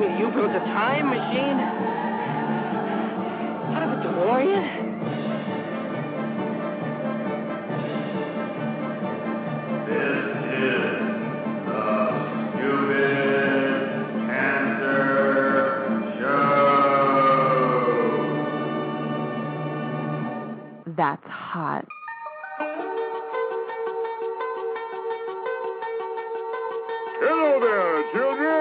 You telling me you built a time machine? Out of a DeLorean? That's hot. Hello there, children.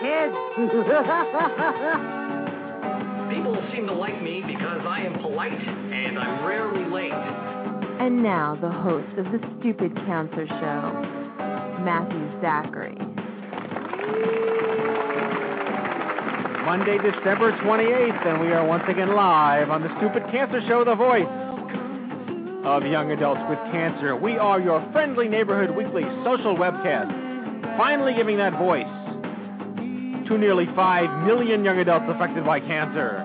Hey, hey, kids! People seem to like me because I am polite and I'm rarely late. And now, the host of the Stupid Cancer Show, Matthew Zachary. Monday, December 28th, and we are once again live on the Stupid Cancer Show, the voice of young adults with cancer. We are your friendly neighborhood weekly social webcast, finally giving that voice to nearly 5 million young adults affected by cancer.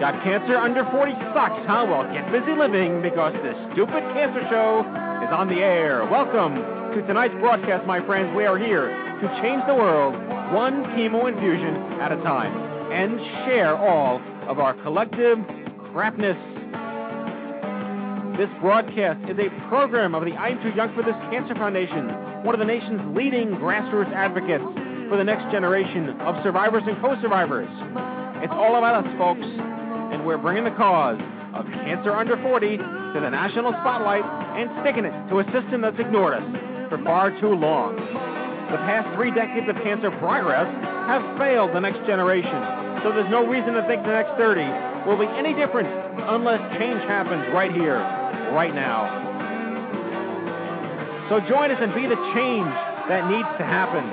Got cancer under 40 sucks, huh? Well, get busy living because this Stupid Cancer Show is on the air. Welcome to tonight's broadcast, my friends. We are here to change the world one chemo infusion at a time and share all of our collective crapness. This broadcast is a program of the I'm Too Young for This Cancer Foundation, one of the nation's leading grassroots advocates for the next generation of survivors and co-survivors. It's all about us, folks, and we're bringing the cause of cancer under 40 to the national spotlight and sticking it to a system that's ignored us for far too long. The past three decades of cancer progress have failed the next generation, so there's no reason to think the next 30 will be any different unless change happens right here, right now. So join us and be the change that needs to happen.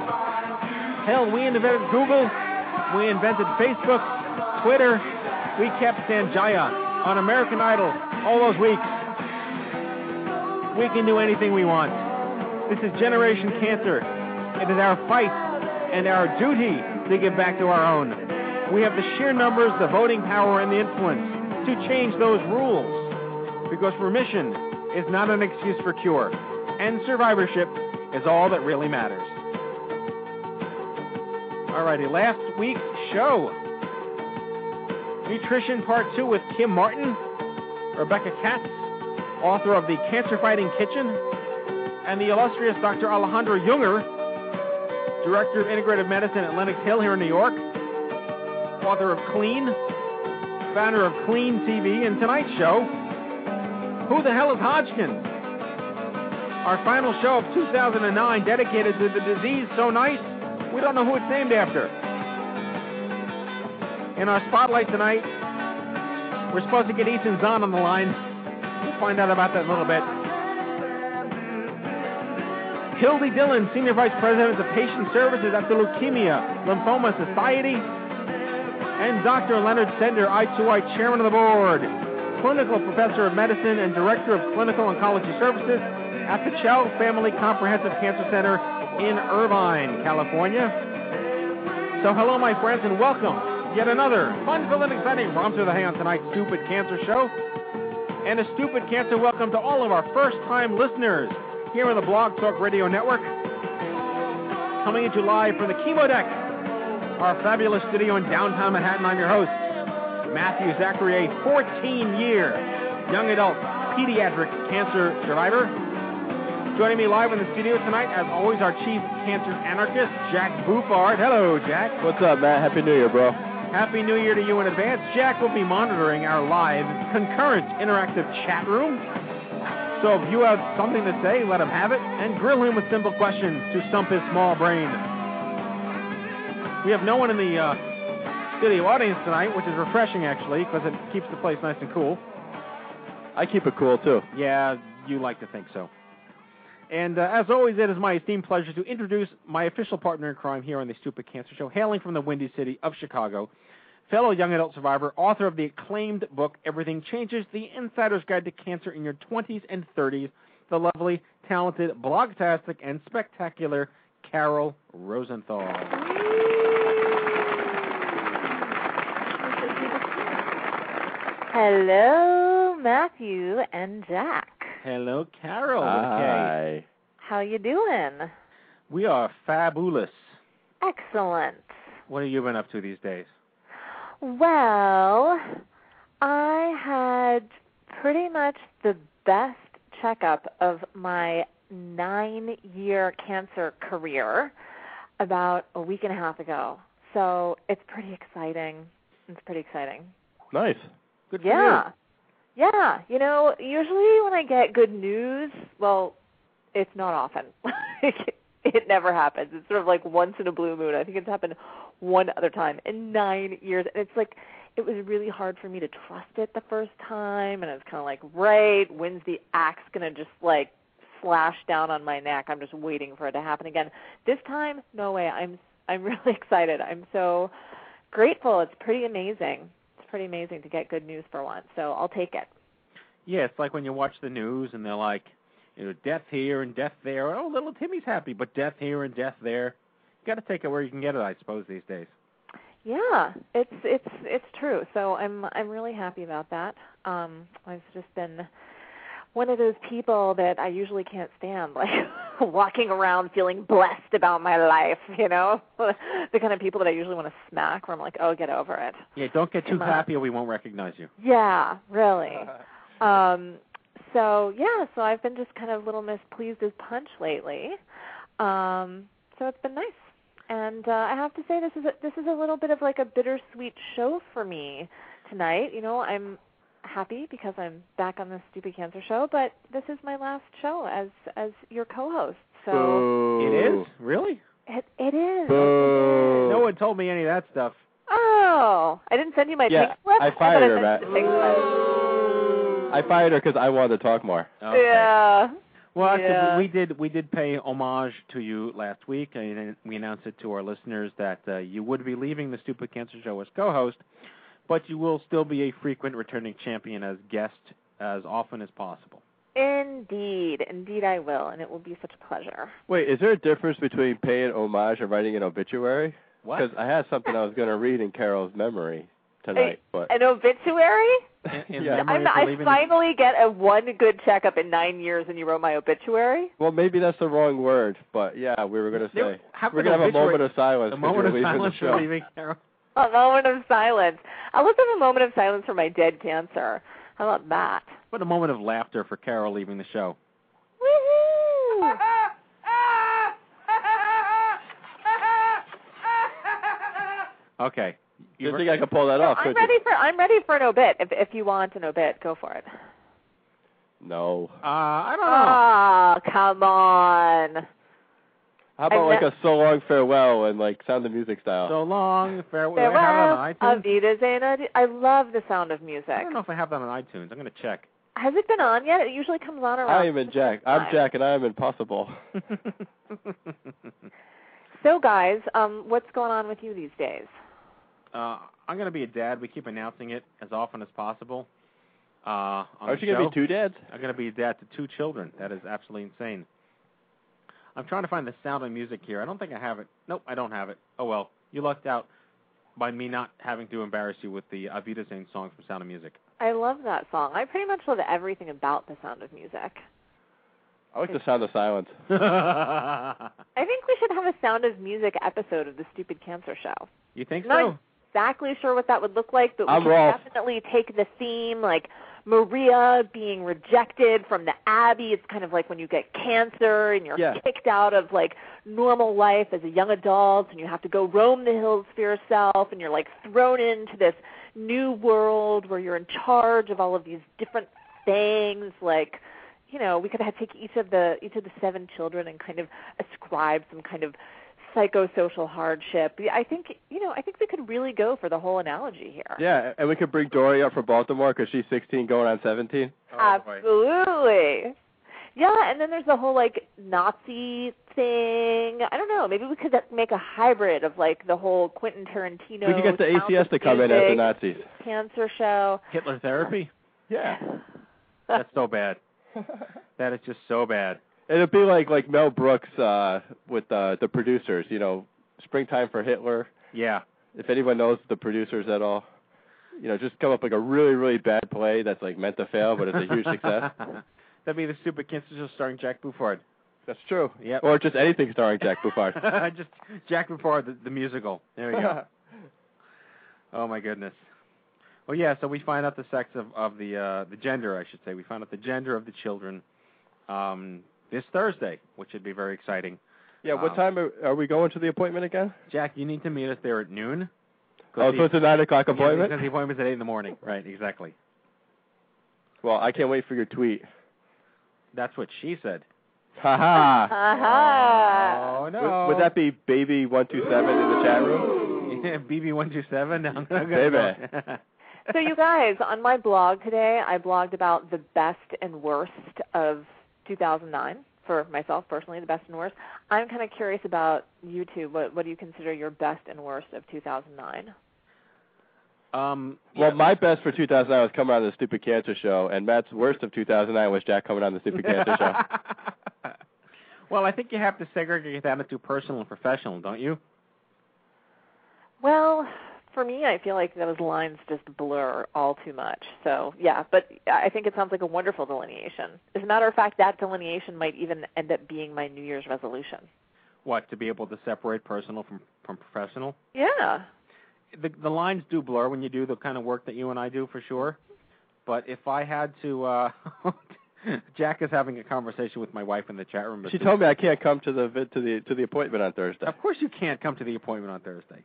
Hell, we invented Google, we invented Facebook, Twitter, we kept Sanjaya on American Idol all those weeks. We can do anything we want. This is Generation Cancer. It is our fight and our duty to give back to our own. We have the sheer numbers, the voting power, and the influence to change those rules. Because remission is not an excuse for cure, and survivorship is all that really matters. Alrighty, last week's show Nutrition Part 2 with Kim Martin, Rebecca Katz, author of The Cancer Fighting Kitchen, and the illustrious Dr. Alejandro Junger, Director of Integrative Medicine at Lenox Hill here in New York, author of Clean, founder of Clean TV, and tonight's show, Who the Hell is Hodgkin? Our final show of 2009 dedicated to the disease so nice, we don't know who it's named after. In our spotlight tonight, we're supposed to get Ethan Zohn on the line. We'll find out about that in a little bit. Hildy Dillon, Senior Vice President of Patient Services at the Leukemia Lymphoma Society, and Dr. Leonard Sender, I2Y Chairman of the Board, Clinical Professor of Medicine and Director of Clinical Oncology Services at the Chao Family Comprehensive Cancer Center in Irvine, California. So, hello, my friends, and welcome yet another fun-filled and exciting romp through the hay on tonight's Stupid Cancer Show. And a Stupid Cancer welcome to all of our first-time listeners here on the Blog Talk Radio Network. Coming you live from the Chemo Deck, our fabulous studio in downtown Manhattan. I'm your host, Matthew Zachary, a 14-year young adult pediatric cancer survivor. Joining me live in the studio tonight, as always, our chief cancer anarchist, Jack Buford. Hello, Jack. What's up, Matt? Happy New Year, bro. Happy New Year to you in advance. Jack will be monitoring our live, concurrent, interactive chat room. So if you have something to say, let him have it, and grill him with simple questions to stump his small brain. We have no one in the uh, studio audience tonight, which is refreshing, actually, because it keeps the place nice and cool. I keep it cool, too. Yeah, you like to think so. And uh, as always, it is my esteemed pleasure to introduce my official partner in crime here on the Stupid Cancer Show, hailing from the Windy City of Chicago, fellow young adult survivor, author of the acclaimed book Everything Changes: The Insider's Guide to Cancer in Your 20s and 30s, the lovely, talented, blogtastic, and spectacular Kairol Rosenthal. Hello, Matthew and Jack. Hello, Kairol. with a K. Hi. How you doing? We are fabulous. Excellent. What have you been up to these days? Well, I had pretty much the best checkup of my nine year cancer career about a week and a half ago. So it's pretty exciting. It's pretty exciting. Nice. Good for you. Yeah. Yeah. You know, usually when I get good news, well, it's not often. it never happens. It's sort of like once in a blue moon. I think it's happened one other time in nine years. And it's like it was really hard for me to trust it the first time and it's kinda like, right, when's the axe gonna just like slash down on my neck? I'm just waiting for it to happen again. This time, no way. I'm I'm really excited. I'm so grateful. It's pretty amazing. Pretty amazing to get good news for once. So I'll take it. Yeah, it's like when you watch the news and they're like, you know, death here and death there. Oh, little Timmy's happy, but death here and death there. You got to take it where you can get it, I suppose, these days. Yeah, it's it's it's true. So I'm I'm really happy about that. Um I've just been one of those people that I usually can't stand, like walking around feeling blessed about my life, you know? the kind of people that I usually want to smack where I'm like, Oh, get over it. Yeah, don't get too happy or we won't recognize you. Yeah, really. Um so yeah, so I've been just kind of little miss pleased as punch lately. Um so it's been nice. And uh, I have to say this is a, this is a little bit of like a bittersweet show for me tonight. You know, I'm happy because I'm back on the Stupid Cancer Show, but this is my last show as as your co-host. So Boo. It is? Really? it it is. Boo. No one told me any of that stuff. Oh, I didn't send you my Yeah, pink slip. I thought fired her, Matt. you the pink. I fired her because I wanted to talk more. Okay. Yeah. Well, actually, Yeah. we did we did pay homage to you last week, and we announced it to our listeners that uh, you would be leaving the Stupid Cancer Show as co-host, but you will still be a frequent returning champion as guest as often as possible. Indeed, indeed I will, and it will be such a pleasure. Wait, is there a difference between paying homage and writing an obituary? What? Because I had something I was going to read in Kairol's memory tonight, but An obituary? In, in Yeah. I'm, for I leaving finally get a one good checkup in nine years, and you wrote my obituary. well, maybe that's the wrong word, but yeah, we were going to say how we're going to have a moment of silence. a 'cause moment you're of silence the show. for leaving Kairol. A moment of silence. Uh, let's have a moment of silence for my dead cancer. How about that? What a moment of laughter for Kairol leaving the show. Woohoo! Okay. You think I can pull that off? I'm ready you? for I'm ready for an obit. If if you want an obit, go for it. No. Uh, I don't know. Oh, come on. How about like a so long farewell and like Sound of Music style? So long. Farewell. Farewell. I have that on iTunes. Avida Zena. I love the sound of music. I don't know if I have that on iTunes. I'm going to check. Has it been on yet? It usually comes on around. I am in Jack. I'm Jack, and I am impossible. So, guys, um, what's going on with you these days? uh, I'm going to be a dad. We keep announcing it as often as possible. Uh, on Aren't the you going to be two dads? I'm going to be a dad to two children. That is absolutely insane. I'm trying to find the sound of music here. I don't think I have it. Nope, I don't have it. Oh well, you lucked out by me not having to embarrass you with the Avita Zane song from Sound of Music. I love that song. I pretty much love everything about the sound of music. I like the sound of silence. I think we should have a sound of music episode of the Stupid Cancer Show. you think so? Not so? exactly sure what that would look like, but we I'm can Rolf. definitely take the theme like Maria being rejected from the Abbey. It's kind of like when you get cancer and you're Yeah. kicked out of like normal life as a young adult and you have to go roam the hills for yourself and you're like thrown into this new world where you're in charge of all of these different things like you know, we could have take each of the each of the seven children and kind of ascribe some kind of psychosocial hardship. I think you know, I think we could really go for the whole analogy here. Yeah, and we could bring Dory up from Baltimore because she's 16 going on 17. Oh, boy. Absolutely. Yeah, and then there's the whole like Nazi thing. I don't know. Maybe we could make a hybrid of like the whole Quentin Tarantino. we could get the ACS to come in as the Music, Nazis. Cancer show. Hitler therapy? Yeah. That's so bad. That is just so bad. It'd be like like Mel Brooks uh with uh, the producers, you know, Springtime for Hitler. Yeah. If anyone knows the producers at all, you know, just come up like a really really bad play that's like meant to fail, but it's a huge success. That'd be the stupid show starring Jack Buffard. That's true. Yeah. Or just anything starring Jack Buffard. just Jack Buffard, the, the musical. There we go. oh my goodness. Well, yeah. So we find out the sex of of the uh the gender, I should say. We find out the gender of the children um this Thursday, which should be very exciting. yeah. What Um, time are, are we going to the appointment again? Jack, you need to meet us there at noon. Oh, the- so it's a nine o'clock yeah, appointment. because the appointment's at eight in the morning. Right. Exactly. Well, I can't wait for your tweet. That's what she said. Ha ha. Aha. Oh no. Would, would that be baby one two seven in the chat room? BB one two seven? Baby. so you guys, on my blog today, I blogged about the best and worst of 2009 for myself personally, the best and worst. I'm kind of curious about you two. What what do you consider your best and worst of 2009? um. Well, yeah. my best for 2009 was coming on the Stupid Cancer Show, and Matt's worst of 2009 was Jack coming on the Stupid Cancer Show. well, I think you have to segregate that into personal and professional, don't you? Well, for me, I feel like those lines just blur all too much. So, yeah, but I think it sounds like a wonderful delineation. As a matter of fact, that delineation might even end up being my New Year's resolution. What to be able to separate personal from from professional? Yeah. The the lines do blur when you do the kind of work that you and I do for sure. But if I had to, uh Jack is having a conversation with my wife in the chat room. She told me I can't come to the vid- to the to the appointment on Thursday. Of course you can't come to the appointment on Thursday.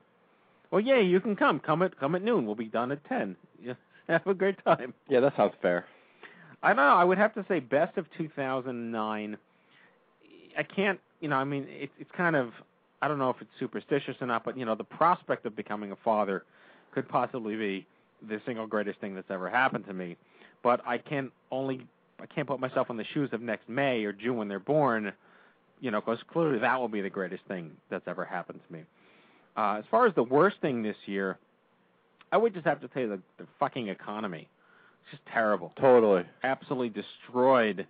Well, yeah, you can come. Come at come at noon. We'll be done at ten. Yeah, have a great time. Yeah, that sounds fair. I don't know. I would have to say best of 2009. I can't. You know, I mean, it's it's kind of. I don't know if it's superstitious or not, but you know, the prospect of becoming a father could possibly be the single greatest thing that's ever happened to me. But I can only. I can't put myself in the shoes of next May or June when they're born. You know, because clearly that will be the greatest thing that's ever happened to me. Uh, as far as the worst thing this year, I would just have to say the, the fucking economy. It's just terrible. Totally. Absolutely destroyed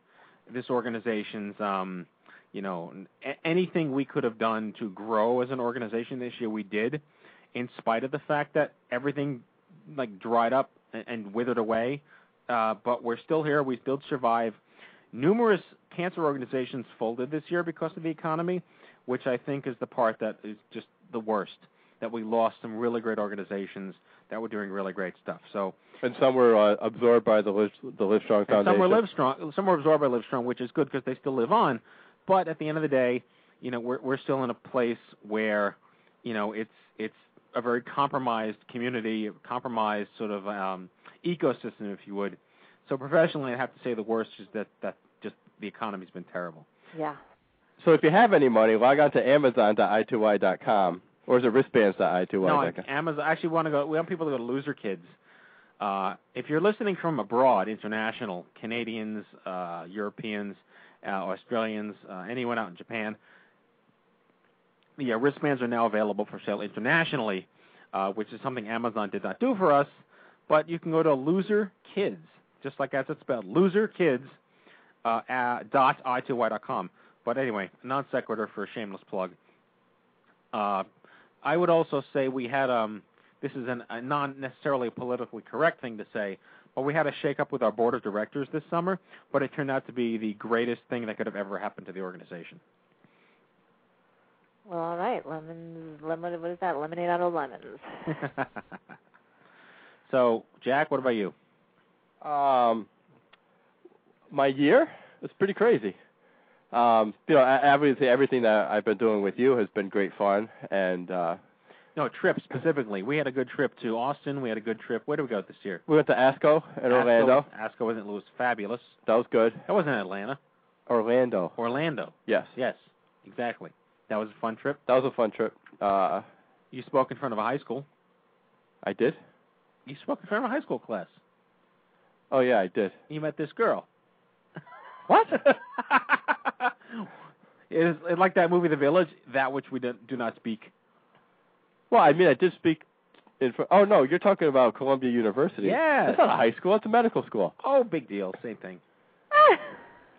this organization's, um, you know, a- anything we could have done to grow as an organization this year, we did, in spite of the fact that everything like dried up and, and withered away. Uh, but we're still here. We still survive. Numerous cancer organizations folded this year because of the economy, which I think is the part that is just the worst. That we lost some really great organizations that were doing really great stuff. So And some were uh, absorbed by the Live, the Livestrong and Foundation. some were live strong, some were absorbed by live strong, which is good because they still live on. But at the end of the day, you know, we're we're still in a place where, you know, it's it's a very compromised community, compromised sort of um, ecosystem, if you would. So professionally, I have to say the worst is that that just the economy's been terrible. Yeah. So if you have any money, log on to Amazon.i2y.com or is it wristbands.i2y.com? No, on Amazon. Actually want to go. We want people to go to Loser Kids. Uh, if you're listening from abroad, international, Canadians, uh, Europeans, uh, Australians, uh, anyone out in Japan, uh, wristbands are now available for sale internationally, uh, which is something Amazon did not do for us. But you can go to Loser Kids, just like as it's spelled, Loser Kids uh, dot i2y.com. But anyway, non sequitur for a shameless plug. Uh, I would also say we had um this is an, a non necessarily politically correct thing to say, but we had a shake up with our board of directors this summer, but it turned out to be the greatest thing that could have ever happened to the organization. Well, all right. Lemons. Lemon. What is that? Lemonade out of lemons. so, Jack, what about you? Um, my year was pretty crazy. Um, you know, obviously everything that I've been doing with you has been great fun, and uh, No, trip specifically. We had a good trip to Austin. We had a good trip. Where did we go this year? we went to ASCO in Asco- Orlando. Asco wasn't it was fabulous. That was good. That wasn't Atlanta. Orlando. Orlando. Yes, Yes, exactly. That was a fun trip. that was a fun trip. Uh, You spoke in front of a high school. I did. You spoke in front of a high school class. Oh yeah, I did. You met this girl. What? it is it's like that movie, The Village, that which we do, do not speak. Well, I mean, I did speak in. Fr- oh no, you're talking about Columbia University. Yeah, That's not a high school. It's a medical school. Oh, big deal. Same thing.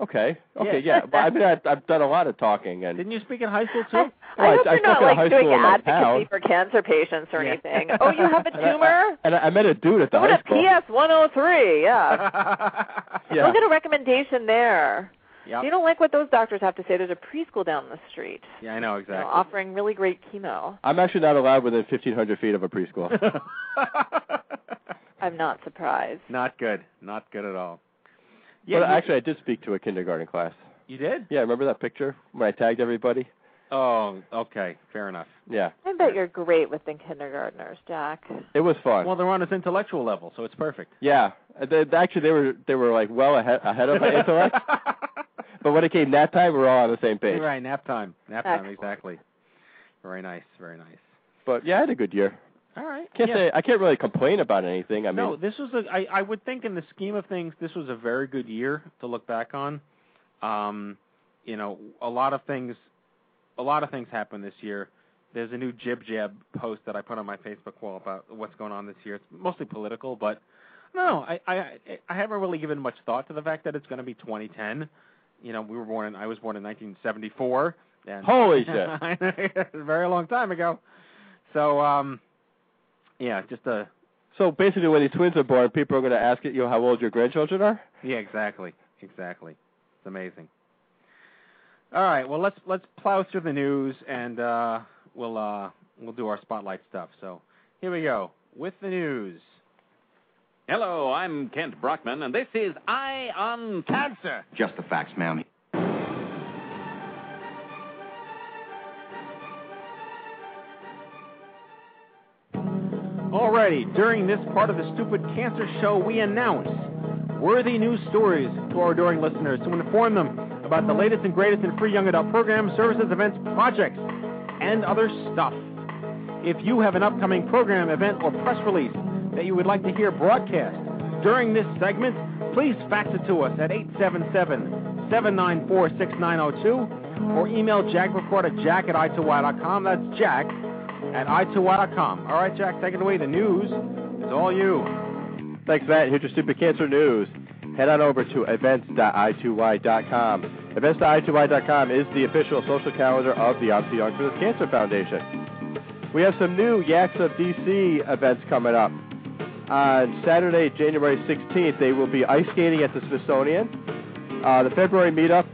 Okay. Okay. Yeah. Yeah. But I mean, I, I've done a lot of talking, and Didn't you speak in high school too? I Well, I- hope I you're spoke not like doing school in my advocacy for cancer patients or Yeah. anything. Oh, you have a And I- tumor? and I, I met a dude at the oh Go high to school. PS 103. Yeah. Yeah. You'll get a recommendation there. Yep. If you don't like what those doctors have to say, there's a preschool down the street Yeah, I know you know, exactly. offering really great chemo. I'm actually not allowed within 1,500 feet of a preschool. I'm not surprised. not good. Not good at all. Yeah, Yeah, but you- actually, I did speak to a kindergarten class. You did? Yeah, remember that picture when I tagged everybody? Oh, okay. Fair enough. Yeah, I bet you're great with the kindergartners, Jack. it was fun. Well, they're on his intellectual level, so it's perfect. yeah, they, actually, they were they were like well ahead ahead of my intellect. But when it came nap time, we're all on the same page. Right, nap time. Nap time, Excellent. exactly. Very nice, very nice. But yeah, I had a good year. All right. Can't yeah. say I can't really complain about anything. I mean, no, this was a. I, I would think in the scheme of things, this was a very good year to look back on. Um, you know, a lot of things, a lot of things happened this year. There's a new jib jab post that I put on my Facebook wall about what's going on this year. It's mostly political, but no, I I I haven't really given much thought to the fact that it's going to be 2010. You know, we were born in I was born in 1974. And Holy shit. a very long time ago. So um, yeah, just a so basically, when these twins are born, people are going to ask you how old your grandchildren are. Yeah, exactly. Exactly. It's amazing. All right, well let's let's plow through the news and uh we'll uh we'll do our spotlight stuff. So, here we go with the news. Hello, I'm Kent Brockman, and this is Eye on Cancer. Just the facts, ma'am. Alrighty, during this part of the Stupid Cancer Show, we announce worthy news stories to our adoring listeners to inform them about the latest and greatest in free young adult programs, services, events, projects, and other stuff. If you have an upcoming program, event, or press release that you would like to hear broadcast during this segment, please fax it to us at 877 794 6902 or email jackrecord at jack at i2y.com. That's jack at i2y.com. All right, Jack, take it away. The news is all you. Thanks, Matt. Here's your Stupid Cancer News. Head on over to events.i2y.com. Events.i2y.com is the official social calendar of the I'm Young for This Cancer Foundation. We have some new Yaks of DC events coming up. On Saturday, January 16th, they will be ice skating at the Smithsonian. Uh, the February meetup,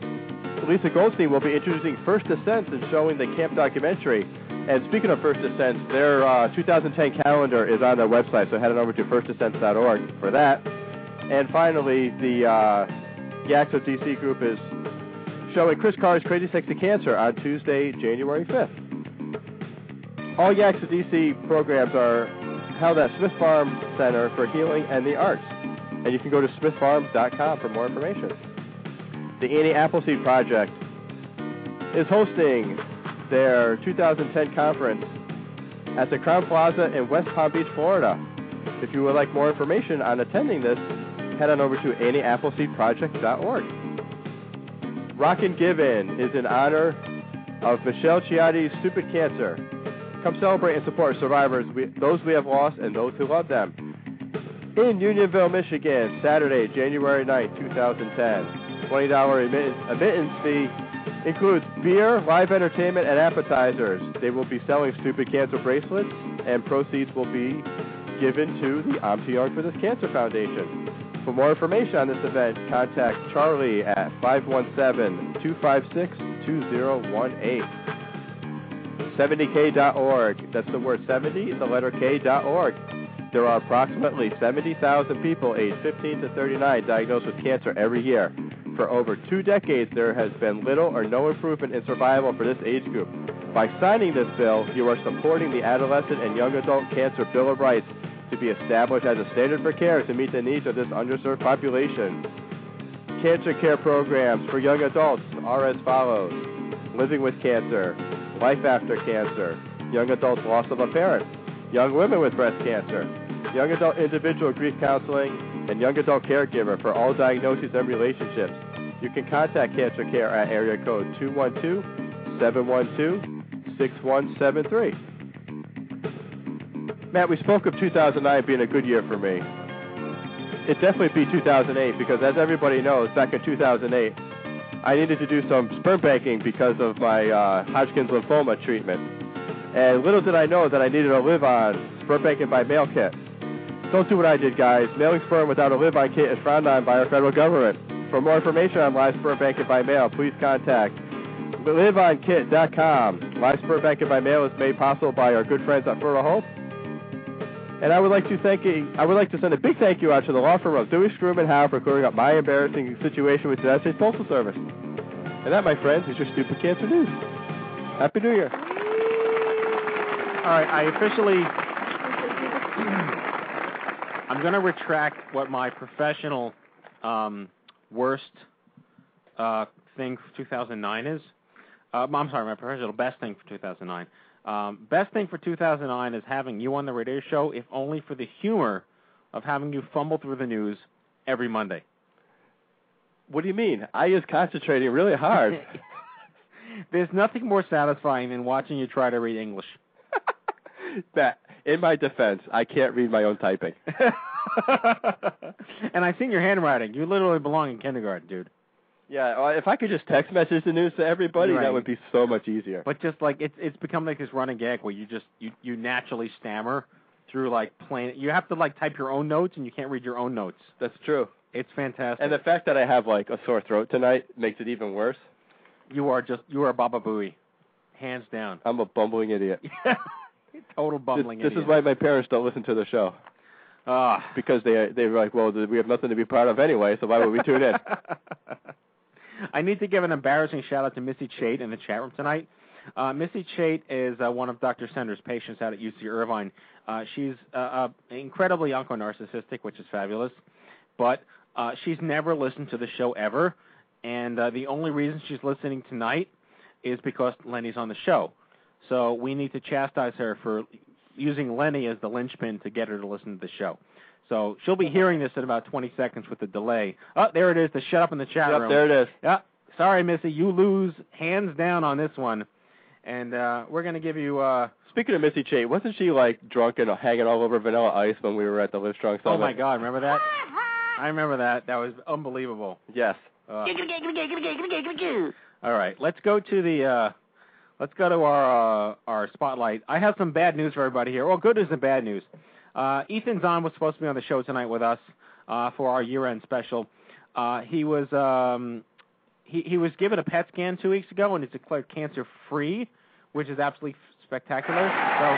Lisa Goldstein will be introducing First Descents and showing the camp documentary. And speaking of First Descents, their uh, 2010 calendar is on their website, so head on over to firstdescents.org for that. And finally, the uh, of DC group is showing Kris Carr's Crazy Sexy Cancer on Tuesday, January 5th. All Yaks of DC programs are held at Smith Farm Center for Healing and the Arts. And you can go to smithfarm.com for more information. The Annie Appleseed Project is hosting their 2010 conference at the Crowne Plaza in West Palm Beach, Florida. If you would like more information on attending this, head on over to AnnieAppleseedProject.org. Rockin' Given is in honor of Michelle Ciotti's Stupid Cancer. Come celebrate and support survivors, we, those we have lost, and those who love them. In Unionville, Michigan, Saturday, January 9th, 2010. $20 admittance, admittance fee includes beer, live entertainment, and appetizers. They will be selling Stupid Cancer bracelets, and proceeds will be given to the Young for This Cancer Foundation. For more information on this event, contact Charlie at 517-256-2018. 70k.org. That's the word 70, the letter k.org. There are approximately 70,000 people aged 15 to 39 diagnosed with cancer every year. For over two decades, there has been little or no improvement in survival for this age group. By signing this bill, you are supporting the Adolescent and Young Adult Cancer Bill of Rights to be established as a standard for care to meet the needs of this underserved population. Cancer care programs for young adults are as follows living with cancer, life after cancer, young adults loss of a parent, young women with breast cancer, young adult individual grief counseling, and young adult caregiver for all diagnoses and relationships. You can contact Cancer Care at area code 212 712 6173. Matt, we spoke of 2009 being a good year for me. It definitely be 2008 because, as everybody knows, back in 2008, I needed to do some sperm banking because of my uh, Hodgkin's lymphoma treatment. And little did I know that I needed a live on sperm banking by mail kit. Don't do what I did, guys. Mailing sperm without a live on kit is frowned on by our federal government. For more information on live sperm banking by mail, please contact liveonkit.com. Live sperm banking by mail is made possible by our good friends at Fertile Hope. And I would like to thank I would like to send a big thank you out to the law firm of Dewey Screwman Howe for clearing up my embarrassing situation with the United States Postal Service. And that, my friends, is your stupid cancer news. Happy New Year. All right, I officially. I'm going to retract what my professional um, worst uh, thing for 2009 is. Uh, I'm sorry, my professional best thing for 2009. Um, best thing for 2009 is having you on the radio show, if only for the humor of having you fumble through the news every Monday. What do you mean? I is concentrating really hard. There's nothing more satisfying than watching you try to read English. Matt, in my defense, I can't read my own typing. and I've seen your handwriting. You literally belong in kindergarten, dude. Yeah, if I could just text message the news to everybody, Right. that would be so much easier. But just like it's it's become like this running gag where you just you you naturally stammer through like plain. You have to like type your own notes and you can't read your own notes. That's true. It's fantastic. And the fact that I have like a sore throat tonight makes it even worse. you are just you are a Baba Booey, hands down. I'm a bumbling idiot. Total This, bumbling. this is idiot. why my parents don't listen to the show Ah. because they they're like, well, we have nothing to be proud of anyway, so why would we tune in? I need to give an embarrassing shout out to Missy Chait in the chat room tonight. Uh, Missy Chait is uh, one of Dr. Sender's patients out at UC Irvine. Uh, she's uh, uh, incredibly onco-narcissistic, which is fabulous, but uh, she's never listened to the show ever, and uh, the only reason she's listening tonight is because Lenny's on the show. So we need to chastise her for using Lenny as the linchpin to get her to listen to the show. So she'll be hearing this in about 20 seconds with the delay. Oh, there it is. The shut up in the chat yep, room. there it is. Yeah. Sorry, Missy. You lose hands down on this one. And uh, we're going to give you. Uh, Speaking of Missy Chait, wasn't she like drunk and hanging all over Vanilla Ice when we were at the Livestrong Summit? oh, my God. Remember that? I remember that. That was unbelievable. Yes. Uh, all right. Let's go to the. Uh, let's go to our uh, our spotlight. I have some bad news for everybody here. Well, good news and bad news. Uh, Ethan Zohn was supposed to be on the show tonight with us uh, for our year-end special. Uh, he was um, he he was given a PET scan two weeks ago and is declared cancer-free, which is absolutely spectacular. So,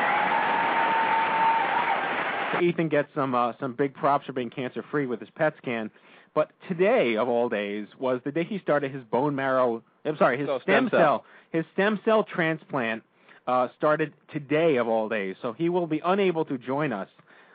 so Ethan gets some uh, some big props for being cancer-free with his PET scan. But today, of all days, was the day he started his bone marrow. I'm sorry, his No, stem, stem cell. His stem cell transplant uh, started today, of all days. So he will be unable to join us.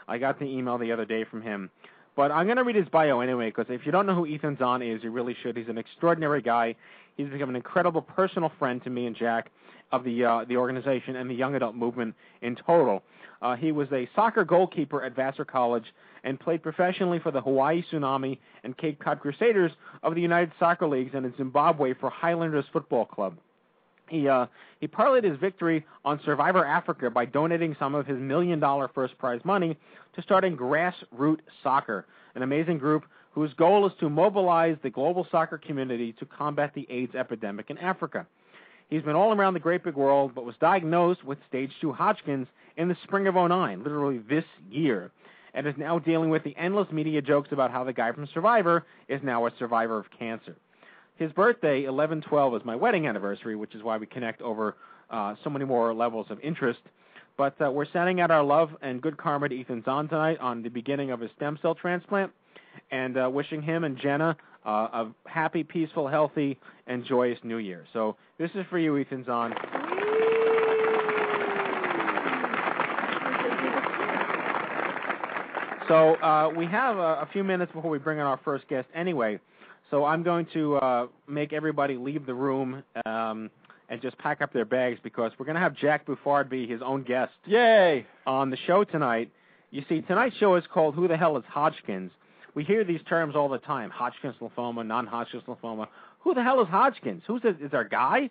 I got the email the other day from him. But I'm going to read his bio anyway, because if you don't know who Ethan Zohn is, you really should. He's an extraordinary guy. He's become an incredible personal friend to me and Jack of the uh, the organization and the young adult movement in total. Uh, he was a soccer goalkeeper at Vassar College and played professionally for the Hawaii Tsunami and Cape Cod Crusaders of the United Soccer Leagues and in Zimbabwe for Highlanders Football Club. He uh, he parlayed his victory on Survivor Africa by donating some of his million dollar first prize money to starting Grassroot Soccer, an amazing group whose goal is to mobilize the global soccer community to combat the AIDS epidemic in Africa. He's been all around the great big world, but was diagnosed with stage 2 Hodgkin's in the spring of '09, literally this year, and is now dealing with the endless media jokes about how the guy from Survivor is now a survivor of cancer. His birthday, 11/12, is my wedding anniversary, which is why we connect over uh, so many more levels of interest. But uh, we're sending out our love and good karma to Ethan Zohn tonight on the beginning of his stem cell transplant, and uh, wishing him and Jenna uh, a happy, peaceful, healthy, and joyous New Year. So this is for you, Ethan Zohn. So uh, we have a, a few minutes before we bring in our first guest anyway. So I'm going to uh, make everybody leave the room um, and just pack up their bags because we're going to have Jack Buffard be his own guest Yay! on the show tonight. You see, tonight's show is called Who the Hell is Hodgkins? we hear these terms all the time: Hodgkin's lymphoma, non-Hodgkin's lymphoma. Who the hell is Hodgkin's? Who's it? Is there a guy?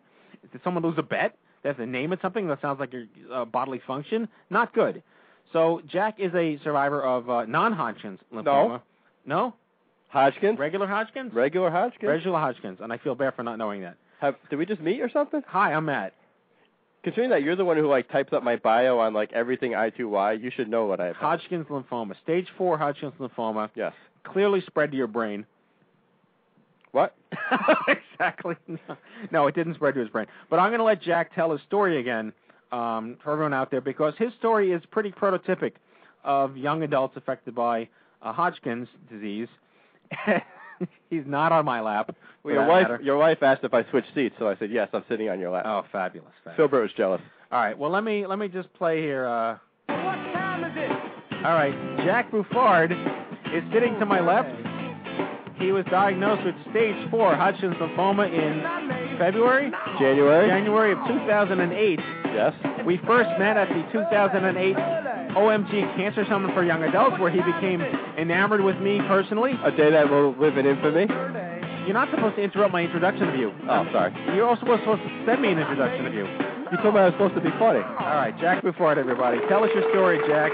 Did someone lose a bet? That's the name of something that sounds like your uh, bodily function. Not good. So Jack is a survivor of uh, non-Hodgkin's lymphoma. No. Hodgkin's? Regular Hodgkin's? Regular Hodgkin's? Regular Hodgkin's, and I feel bad for not knowing that. Have, did we just meet or something? Hi, I'm Matt. Considering that you're the one who like types up my bio on like everything I2Y, you should know what I have. Hodgkin's lymphoma, stage four Hodgkin's lymphoma. Yes. Clearly spread to your brain. What? exactly. No. no, it didn't spread to his brain. But I'm going to let Jack tell his story again um, for everyone out there because his story is pretty prototypic of young adults affected by uh, Hodgkin's disease. He's not on my lap. Well, your wife, matter. your wife asked if I switched seats, so I said yes. I'm sitting on your lap. Oh, fabulous! fabulous. Philbert was jealous. All right. Well, let me let me just play here. Uh, What time is it? all right. Jack Buffard is sitting to my left. He was diagnosed with stage four Hodgkin's lymphoma in February, January. January of 2008. Yes. We first met at the 2008 OMG Cancer Summit for Young Adults, where he became enamored with me personally. A day that will live in infamy. You're not supposed to interrupt my introduction of you. Oh, sorry. You're also supposed to send me an introduction of you. You told me I was supposed to be funny. All right, Jack Buffard, everybody. Tell us your story, Jack.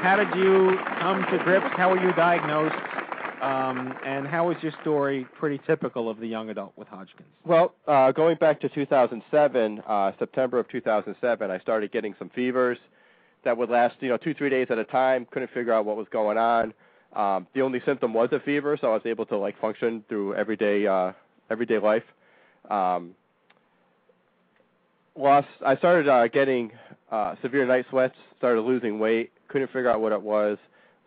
How did you come to grips? How were you diagnosed? Um, and how is your story pretty typical of the young adult with Hodgkin's? Well, uh, going back to 2007, uh, September of 2007, I started getting some fevers that would last, you know, two, three days at a time. Couldn't figure out what was going on. Um, the only symptom was a fever, so I was able to like function through everyday, uh, everyday life. Um, lost. I started uh, getting uh, severe night sweats. Started losing weight. Couldn't figure out what it was.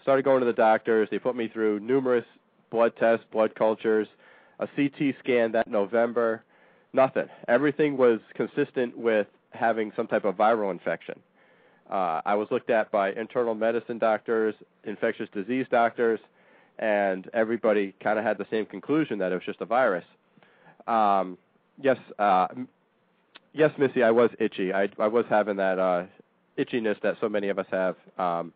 Started going to the doctors. They put me through numerous blood tests, blood cultures, a CT scan that November. Nothing. Everything was consistent with having some type of viral infection. Uh, I was looked at by internal medicine doctors, infectious disease doctors, and everybody kind of had the same conclusion that it was just a virus. Um, yes, uh, yes, Missy, I was itchy. I, I was having that uh, itchiness that so many of us have um,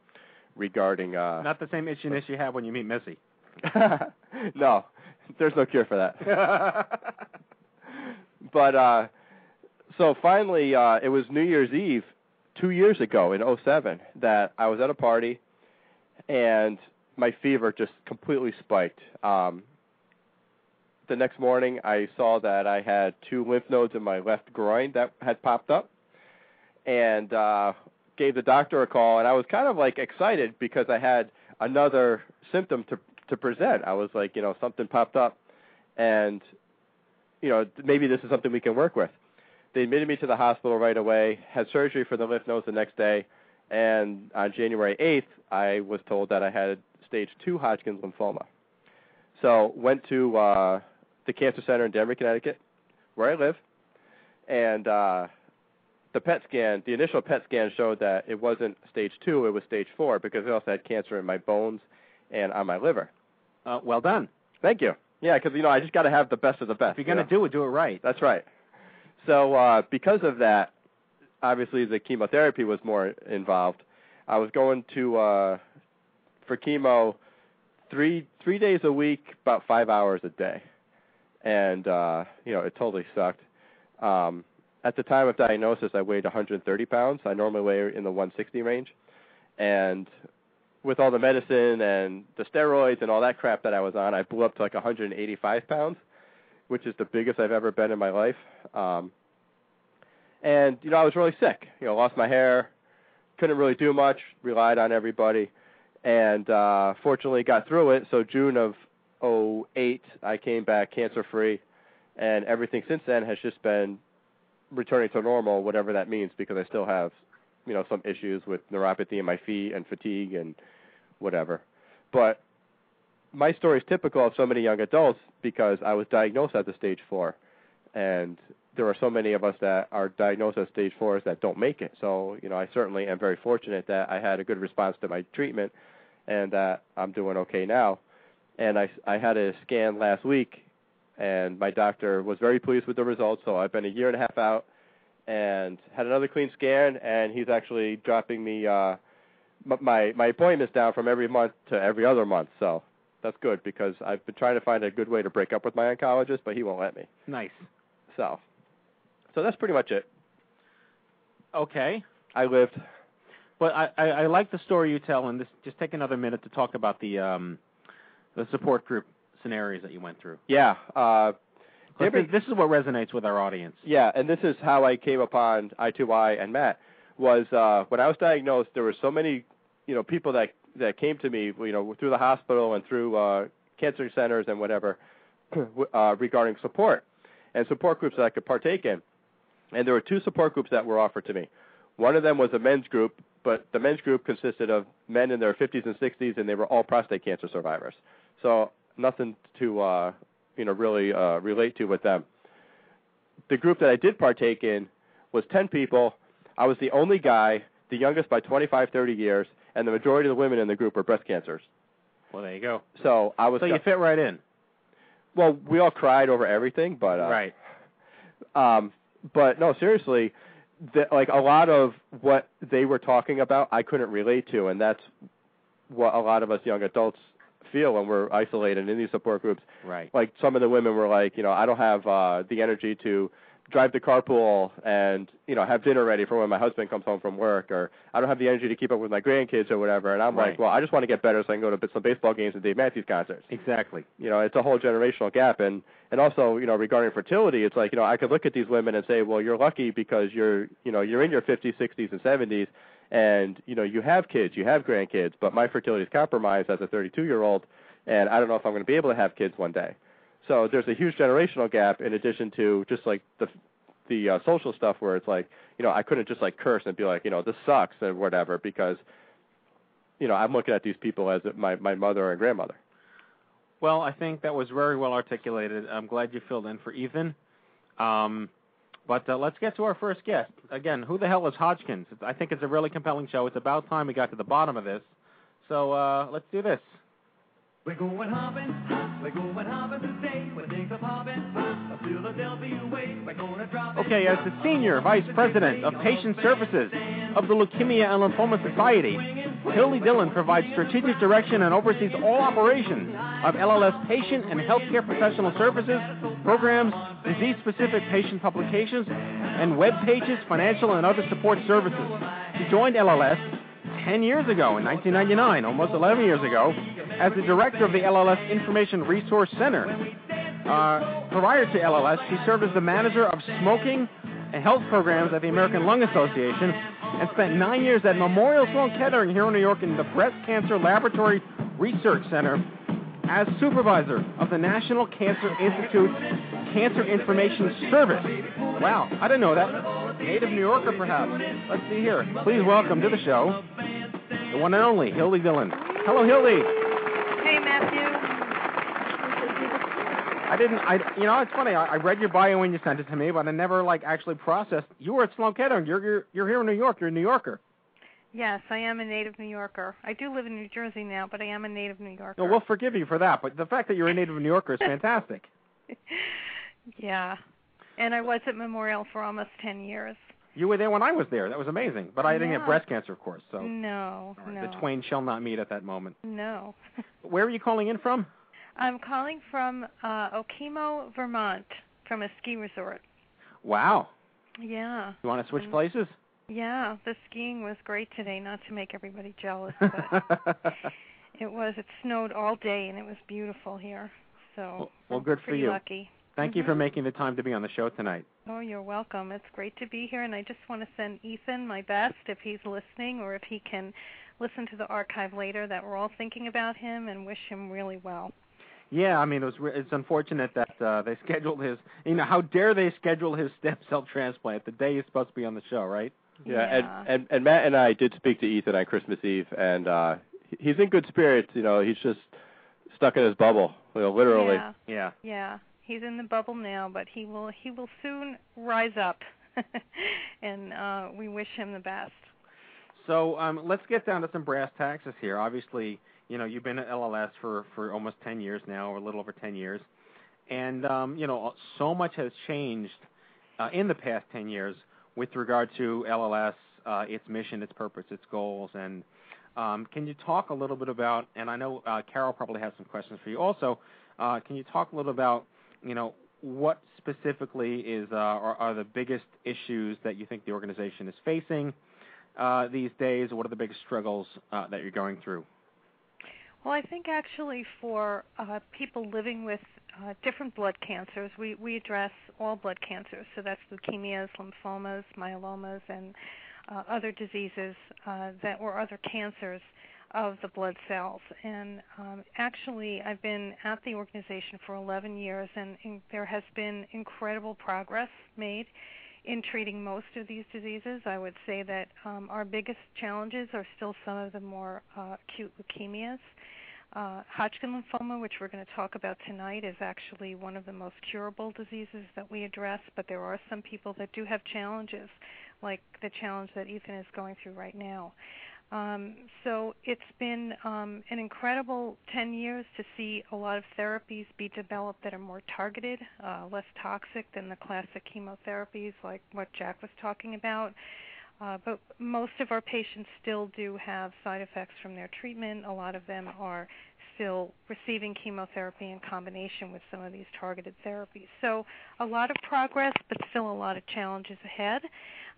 regarding. Uh, Not the same itchiness you have when you meet Missy. no, there's no cure for that. but uh so finally uh it was New Year's Eve 2 years ago in '07 that I was at a party and my fever just completely spiked. Um the next morning I saw that I had two lymph nodes in my left groin that had popped up and uh gave the doctor a call and I was kind of like excited because I had another symptom to to present. I was like, you know, something popped up and you know, maybe this is something we can work with. They admitted me to the hospital right away, had surgery for the lymph nodes the next day, and on January 8th, I was told that I had stage 2 Hodgkin's lymphoma. So, went to uh the cancer center in Denver, Connecticut, where I live, and uh the PET scan, the initial PET scan showed that it wasn't stage 2, it was stage 4 because I also had cancer in my bones and on my liver. Uh, well done. Thank you. Yeah, because you know I just got to have the best of the best. If you're going to you know? do it, do it right. That's right. So uh, because of that, obviously the chemotherapy was more involved. I was going to uh, for chemo three three days a week, about five hours a day, and uh, you know it totally sucked. Um, at the time of diagnosis, I weighed 130 pounds. I normally weigh in the 160 range, and with all the medicine and the steroids and all that crap that I was on, I blew up to like 185 pounds, which is the biggest I've ever been in my life. Um, and you know, I was really sick. You know, lost my hair, couldn't really do much, relied on everybody, and uh, fortunately got through it. So June of '08, I came back cancer free, and everything since then has just been returning to normal, whatever that means, because I still have, you know, some issues with neuropathy in my feet and fatigue and whatever. But my story is typical of so many young adults because I was diagnosed at the stage four, and there are so many of us that are diagnosed at stage fours that don't make it. So, you know, I certainly am very fortunate that I had a good response to my treatment, and that I'm doing okay now. And I I had a scan last week, and my doctor was very pleased with the results. So I've been a year and a half out, and had another clean scan, and he's actually dropping me uh my my appointments down from every month to every other month. So that's good because I've been trying to find a good way to break up with my oncologist, but he won't let me. Nice. So, so that's pretty much it. Okay. I lived. But I, I, I like the story you tell, and this, just take another minute to talk about the um, the support group scenarios that you went through. Yeah. Uh, this, is what resonates with our audience. Yeah, and this is how I came upon I2Y and Matt. Was uh, when I was diagnosed, there were so many, you know, people that that came to me, you know, through the hospital and through uh, cancer centers and whatever, uh, regarding support and support groups that I could partake in. And there were two support groups that were offered to me. One of them was a men's group, but the men's group consisted of men in their 50s and 60s, and they were all prostate cancer survivors. So nothing to, uh, you know, really uh, relate to with them the group that I did partake in was 10 people. I was the only guy, the youngest by 25, 30 years, and the majority of the women in the group were breast cancers. Well, there you go. So I was. So you fit right in. well, we all cried over everything, but uh, right. Um, but no, seriously, the, like a lot of what they were talking about, I couldn't relate to, and that's what a lot of us young adults feel when we're isolated in these support groups. Right. Like some of the women were like, you know, I don't have uh, the energy to drive the carpool and you know have dinner ready for when my husband comes home from work, or I don't have the energy to keep up with my grandkids or whatever. And I'm Right. like, well, I just want to get better so I can go to some baseball games and Dave Matthews concerts Exactly. you know it's a whole generational gap and and also you know regarding fertility it's like you know i could look at these women and say well you're lucky because you're you know you're in your 50s 60s and 70s and you know you have kids you have grandkids but my fertility is compromised as a 32 year old and i don't know if i'm going to be able to have kids one day so there's a huge generational gap in addition to just like the the uh, social stuff where it's like you know i couldn't just like curse and be like you know this sucks or whatever because you know i'm looking at these people as my my mother and grandmother Well, I think that was very well articulated. I'm glad you filled in for Ethan. Um, but uh, let's get to our first guest. Again, who the hell is Hodgkins? I think it's a really compelling show. It's about time we got to the bottom of this. So uh, let's do this. We're going hopping, we're going hopping today. When things are popping, a Philadelphia way. We're gonna drop it. Okay, as the Senior Vice President of Patient Services of the Leukemia and Lymphoma Society, Hildy Dillon provides strategic direction and oversees all operations of LLS patient and healthcare professional services, programs, disease-specific patient publications, and web pages, financial and other support services. She joined LLS 10 years ago in 1999, almost 11 years ago, as the director of the LLS Information Resource Center. Uh, prior to LLS, he served as the manager of smoking and health programs at the American Lung Association and spent nine years at Memorial Sloan Kettering here in New York in the Breast Cancer Laboratory Research Center as supervisor of the National Cancer Institute's Cancer Information Service. Wow, I didn't know that. Native New Yorker, perhaps. Let's see here. Please welcome to the show the one and only Hildy Dillon. Hello, Hildy. Hey, Matthew. I didn't. I you know it's funny. I, I read your bio when you sent it to me, but I never like actually processed. You were at Sloan. You're you're you're here in New York. You're a New Yorker. Yes, I am a native New Yorker. I do live in New Jersey now, but I am a native New Yorker. No, we'll forgive you for that. But the fact that you're a native New Yorker is fantastic. yeah. And I was at Memorial for almost 10 years. You were there when I was there. That was amazing. But I didn't Yeah. get breast cancer, of course. So no, right, no. the twain shall not meet at that moment. No. Where are you calling in from? I'm calling from uh Okemo, Vermont, from a ski resort. Wow. Yeah. You want to switch Mm. places? Yeah, the skiing was great today, not to make everybody jealous, but it was. It snowed all day and it was beautiful here. So Well- well, good for you. lucky. Thank you for Mhm. making the time to be on the show tonight. Oh, you're welcome. It's great to be here, and I just want to send Ethan my best if he's listening or if he can listen to the archive later. That we're all thinking about him and wish him really well. Yeah, I mean it was. re- It's unfortunate that uh, they scheduled his. You know, how dare they schedule his stem cell transplant the day he's supposed to be on the show, right? Yeah, Yeah. And, and and Matt and I did speak to Ethan on Christmas Eve, and uh he's in good spirits. You know, he's just stuck in his bubble, you know, literally. Yeah, Yeah. yeah. He's in the bubble now, but he will he will soon rise up, and uh we wish him the best. So um, let's get down to some brass taxes here. Obviously, you know you've been at LLS for for almost 10 years now, or a little over 10 years, and um, you know so much has changed uh, in the past 10 years with regard to LLS, uh, its mission, its purpose, its goals, and Um, can you talk a little bit about? And I know uh, Kairol probably has some questions for you also. Uh, can you talk a little about, you know, what specifically is uh, are, are the biggest issues that you think the organization is facing uh, these days? What are the biggest struggles uh, that you're going through? Well, I think actually for uh, people living with uh, different blood cancers, we, we address all blood cancers. So that's leukemias, lymphomas, myelomas, and uh, other diseases uh, that or other cancers of the blood cells. And um, actually, I've been at the organization for 11 years, and, and there has been incredible progress made in treating most of these diseases. I would say that um, our biggest challenges are still some of the more uh, acute leukemias. Uh, Hodgkin lymphoma, which we're going to talk about tonight, is actually one of the most curable diseases that we address, but there are some people that do have challenges, like the challenge that Ethan is going through right now. Um, so it's been um, an incredible 10 years to see a lot of therapies be developed that are more targeted, uh, less toxic than the classic chemotherapies like what Jack was talking about. Uh, but most of our patients still do have side effects from their treatment. A lot of them are still receiving chemotherapy in combination with some of these targeted therapies. So a lot of progress, but still a lot of challenges ahead.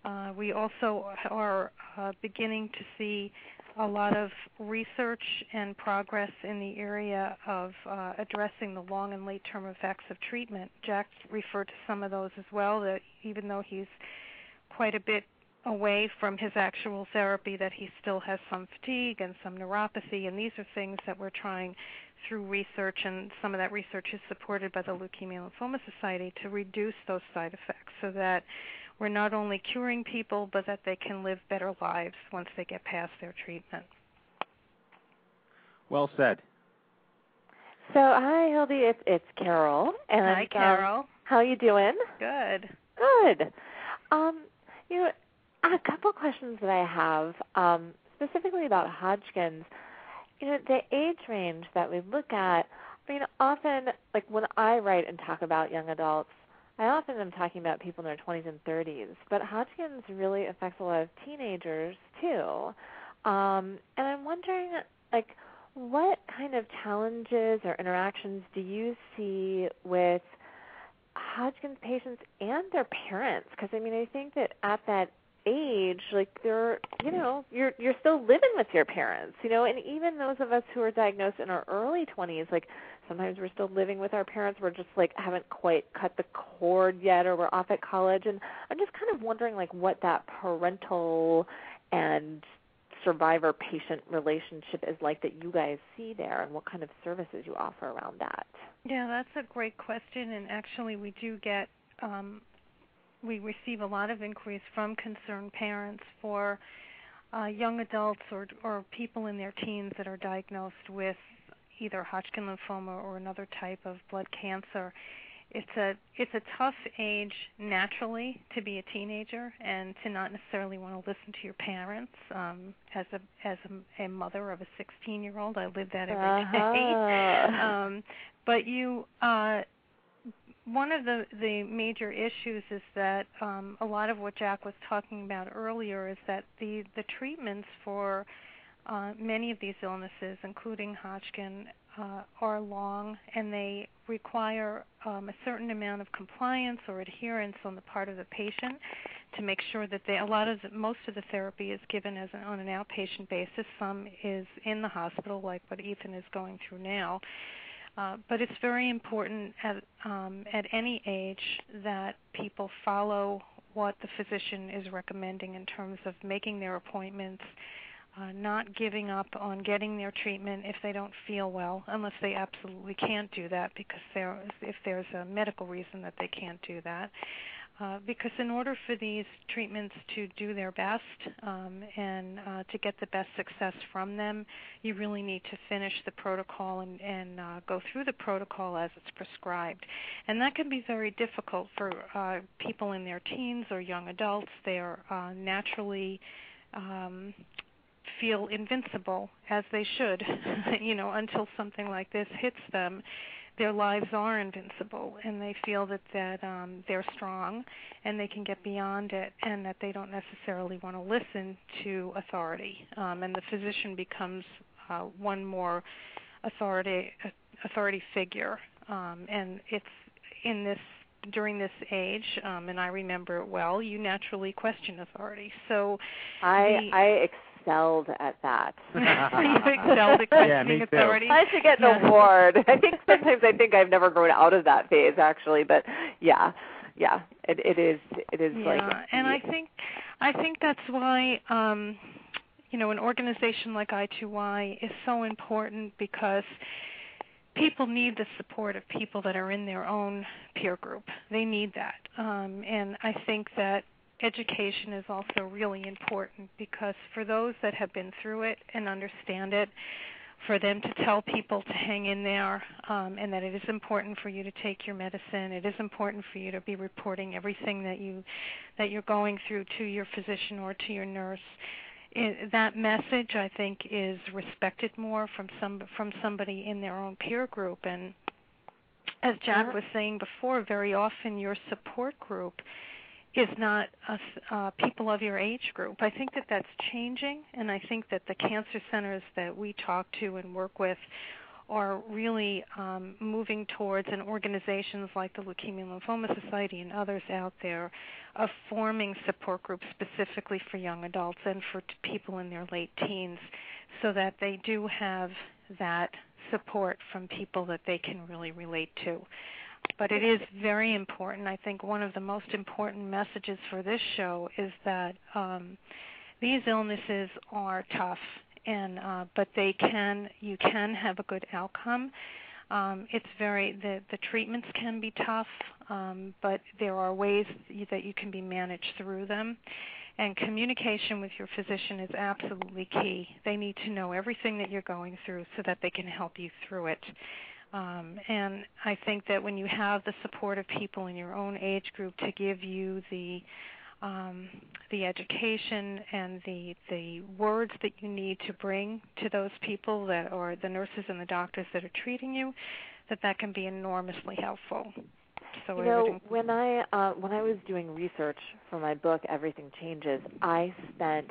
Uh, we also are uh, beginning to see a lot of research and progress in the area of uh, addressing the long and late term effects of treatment. Jack referred to some of those as well, that even though he's quite a bit away from his actual therapy that he still has some fatigue and some neuropathy and these are things that we're trying through research and some of that research is supported by the Leukemia Lymphoma Society to reduce those side effects so that we're not only curing people but that they can live better lives once they get past their treatment. Well said. So hi Hildy, it's it's Kairol. And Hi Kairol. Um, how you doing? Good. Good. Um, you know, a couple questions that I have, um, specifically about Hodgkin's. You know, the age range that we look at. I mean, often, like when I write and talk about young adults, I often am talking about people in their 20s and 30s. But Hodgkin's really affects a lot of teenagers too. Um, and I'm wondering, like, what kind of challenges or interactions do you see with Hodgkin's patients and their parents? Because I mean, I think that at that age like they're you know you're you're still living with your parents you know and even those of us who are diagnosed in our early 20s like sometimes we're still living with our parents we're just like haven't quite cut the cord yet or we're off at college. And i'm just kind of wondering like what that parental and survivor patient relationship is like that you guys see there and what kind of services you offer around that. Yeah that's a great question. And actually we do get um, we receive a lot of inquiries from concerned parents for uh, young adults or, or people in their teens that are diagnosed with either Hodgkin lymphoma or another type of blood cancer. It's a it's a tough age naturally to be a teenager and to not necessarily want to listen to your parents. Um, as a as a, a mother of a 16 year old, I live that every uh-huh. day. Um, but you uh, one of the, the major issues is that um, a lot of what Jack was talking about earlier is that the, the treatments for uh, many of these illnesses, including Hodgkin, uh, are long and they require um, a certain amount of compliance or adherence on the part of the patient to make sure that they a lot of the, most of the therapy is given as an, on an outpatient basis. Some is in the hospital, like what Ethan is going through now. Uh, but it's very important at um, at any age that people follow what the physician is recommending in terms of making their appointments, uh, not giving up on getting their treatment if they don't feel well, unless they absolutely can't do that because there if there's a medical reason that they can't do that. Uh, because in order for these treatments to do their best um, and uh, to get the best success from them, you really need to finish the protocol and, and uh, go through the protocol as it's prescribed. And that can be very difficult for uh, people in their teens or young adults. They are uh, naturally um, feel invincible as they should, you know, until something like this hits them. Their lives are invincible and they feel that that um they're strong and they can get beyond it and that they don't necessarily want to listen to authority. Um and the physician becomes uh one more authority authority figure. Um and it's in this during this age um and I remember it well you naturally question authority. So I the, I excelled at that. you excelled at questioning yeah, authority. I should get an Yeah. award. I think sometimes I think I've never grown out of that phase actually, but yeah, yeah, it it is it is yeah, like and I think I think that's why um you know an organization like I2Y is so important because people need the support of people that are in their own peer group. They need that. Um and I think that education is also really important because for those that have been through it and understand it for them to tell people to hang in there um, and that it is important for you to take your medicine. It is important for you to be reporting everything that you that you're going through to your physician or to your nurse. It, that message, I think, is respected more from some from somebody in their own peer group. And as Jack was saying before, very often your support group is not us, uh, people of your age group. I think that that's changing, and I think that the cancer centers that we talk to and work with are really um, moving towards, and organizations like the Leukemia and Lymphoma Society and others out there, of forming support groups specifically for young adults and for t- people in their late teens, so that they do have that support from people that they can really relate to but it is very important. I think one of the most important messages for this show is that um, these illnesses are tough, and uh, but they can you can have a good outcome. Um, it's very the the treatments can be tough, um, but there are ways that you can be managed through them. And communication with your physician is absolutely key. They need to know everything that you're going through so that they can help you through it. Um, and I think that when you have the support of people in your own age group to give you the um, the education and the the words that you need to bring to those people that or the nurses and the doctors that are treating you, that that can be enormously helpful. So you know, when I uh, when I was doing research for my book, Everything Changes, I spent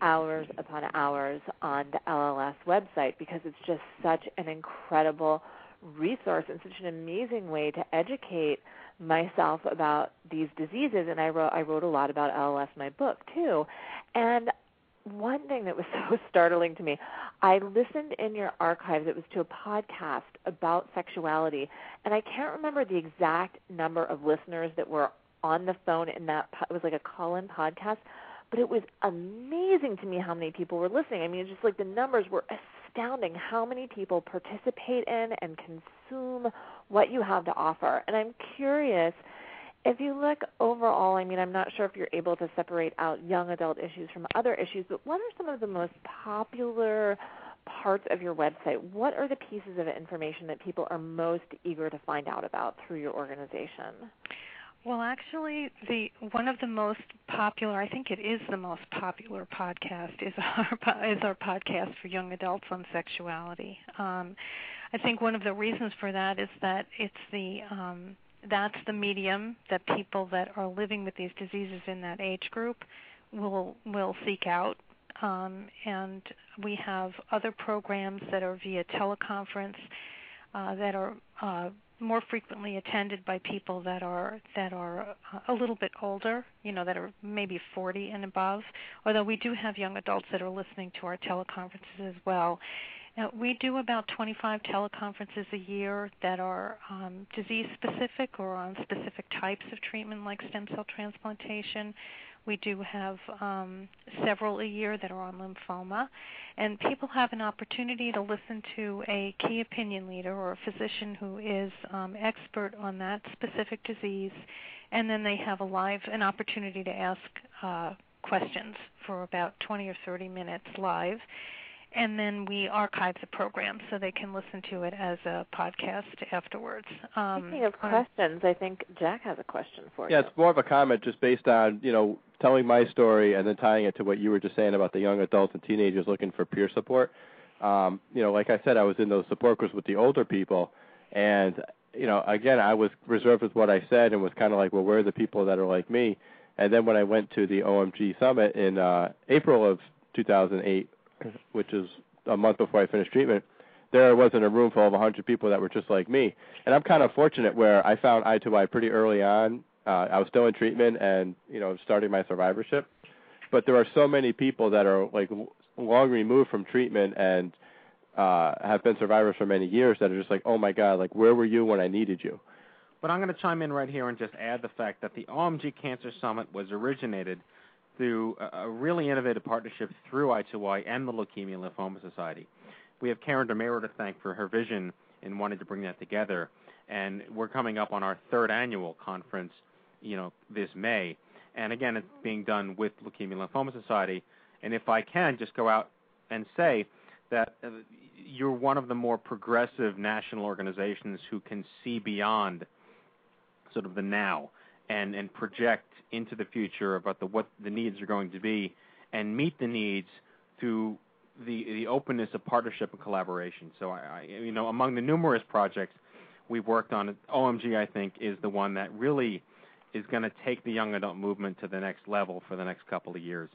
hours upon hours on the LLS website because it's just such an incredible resource and such an amazing way to educate myself about these diseases and I wrote I wrote a lot about LLS in my book too. And one thing that was so startling to me, I listened in your archives. It was to a podcast about sexuality, and I can't remember the exact number of listeners that were on the phone in that. It was like a call-in podcast, but it was amazing to me how many people were listening. I mean, it's just like the numbers were astounding. How many people participate in and consume what you have to offer? And I'm curious if you look overall, I mean, I'm not sure if you're able to separate out young adult issues from other issues, but what are some of the most popular parts of your website? What are the pieces of information that people are most eager to find out about through your organization? Well, actually, the one of the most popular, I think it is the most popular podcast, is our is our podcast for young adults on sexuality. Um, I think one of the reasons for that is that it's the um, that's the medium that people that are living with these diseases in that age group will will seek out. Um, and we have other programs that are via teleconference uh, that are uh, more frequently attended by people that are that are uh, a little bit older, you know, that are maybe 40 and above. Although we do have young adults that are listening to our teleconferences as well. Uh, we do about 25 teleconferences a year that are um, disease specific or on specific types of treatment like stem cell transplantation. We do have um, several a year that are on lymphoma, and people have an opportunity to listen to a key opinion leader or a physician who is um, expert on that specific disease, and then they have a live an opportunity to ask uh, questions for about 20 or 30 minutes live and then we archive the program so they can listen to it as a podcast afterwards. Um, Speaking of questions, I think Jack has a question for Yeah, you. it's more of a comment just based on, you know, telling my story and then tying it to what you were just saying about the young adults and teenagers looking for peer support. Um, you know, like I said, I was in those support groups with the older people, And you know, again, I was reserved with what I said and was kind of like, well, where are the people that are like me? And then when I went to the OMG summit in uh, April of 2008, which is a month before I finished treatment, there was in a room full of 100 people that were just like me. And I'm kind of fortunate where I found I2Y pretty early on. Uh, I was still in treatment and you know starting my survivorship, but there are so many people that are like long removed from treatment and uh, have been survivors for many years that are just like, oh my god, like where were you when I needed you? But I'm going to chime in right here and just add the fact that the OMG Cancer Summit was originated through a, really innovative partnership through I2Y and the Leukemia and Lymphoma Society. We have Karen DeMero to thank for her vision in wanting to bring that together, and we're coming up on our third annual conference, you know, this May. And again, it's being done with Leukemia and Lymphoma Society. And if I can just go out and say that uh, you're one of the more progressive national organizations who can see beyond sort of the now and and project into the future about the what the needs are going to be and meet the needs through the the openness of partnership and collaboration. So I, I you know among the numerous projects we've worked on, OMG I think is the one that really is going to take the young adult movement to the next level for the next couple of years.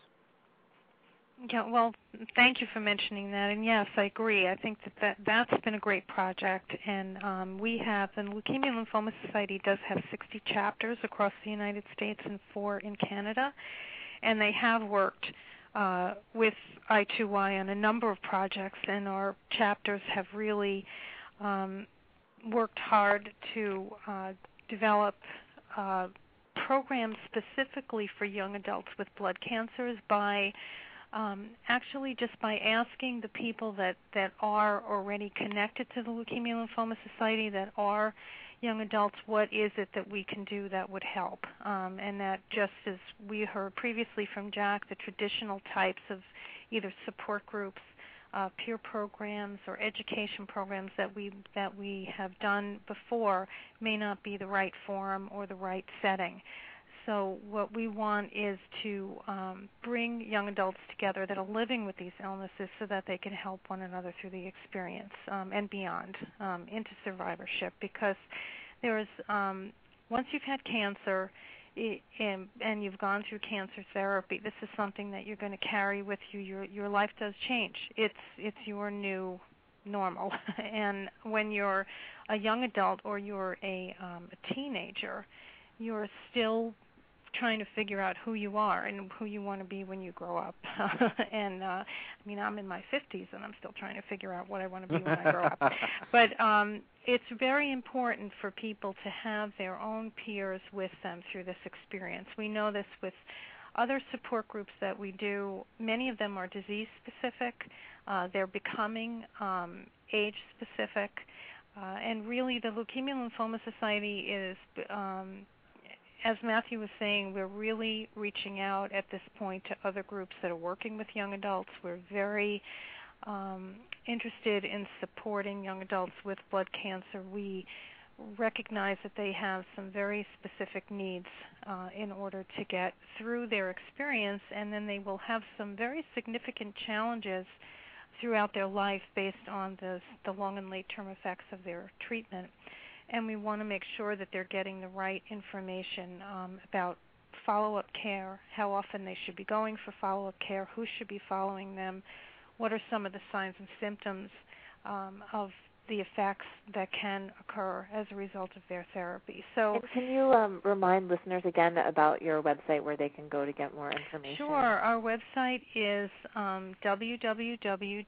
Yeah, well, thank you for mentioning that. And yes, I agree. I think that, that that's been a great project. And um, we have, the Leukemia and Lymphoma Society does have 60 chapters across the United States and four in Canada. And they have worked uh, with I2Y on a number of projects, and our chapters have really um, worked hard to uh, develop uh, programs specifically for young adults with blood cancers by um, actually just by asking the people that, that are already connected to the Leukemia Lymphoma Society, that are young adults, what is it that we can do that would help? Um, and that just as we heard previously from Jack, the traditional types of either support groups, uh, peer programs, or education programs that we that we have done before may not be the right forum or the right setting. So what we want is to um, bring young adults together that are living with these illnesses so that they can help one another through the experience um, and beyond um, into survivorship. Because there is um, once you've had cancer and, and you've gone through cancer therapy, this is something that you're going to carry with you. Your your life does change. It's it's your new normal. and when you're a young adult or you're a, um, a teenager, you're still trying to figure out who you are and who you want to be when you grow up. and uh I mean I'm in my 50s and I'm still trying to figure out what I want to be when I grow up. But um it's very important for people to have their own peers with them through this experience. We know this with other support groups that we do. Many of them are disease specific. Uh, they're becoming um, age specific. Uh, and really, the Leukemia Lymphoma Society is um, as Matthew was saying, we're really reaching out at this point to other groups that are working with young adults. We're very um, interested in supporting young adults with blood cancer. We recognize that they have some very specific needs uh, in order to get through their experience, and then they will have some very significant challenges throughout their life based on the, the long and late term effects of their treatment and we want to make sure that they're getting the right information um, about follow-up care, how often they should be going for follow-up care, who should be following them, what are some of the signs and symptoms um, of the effects that can occur as a result of their therapy. So, and can you um, remind listeners again about your website where they can go to get more information? Sure. Our website is um, www.lls.org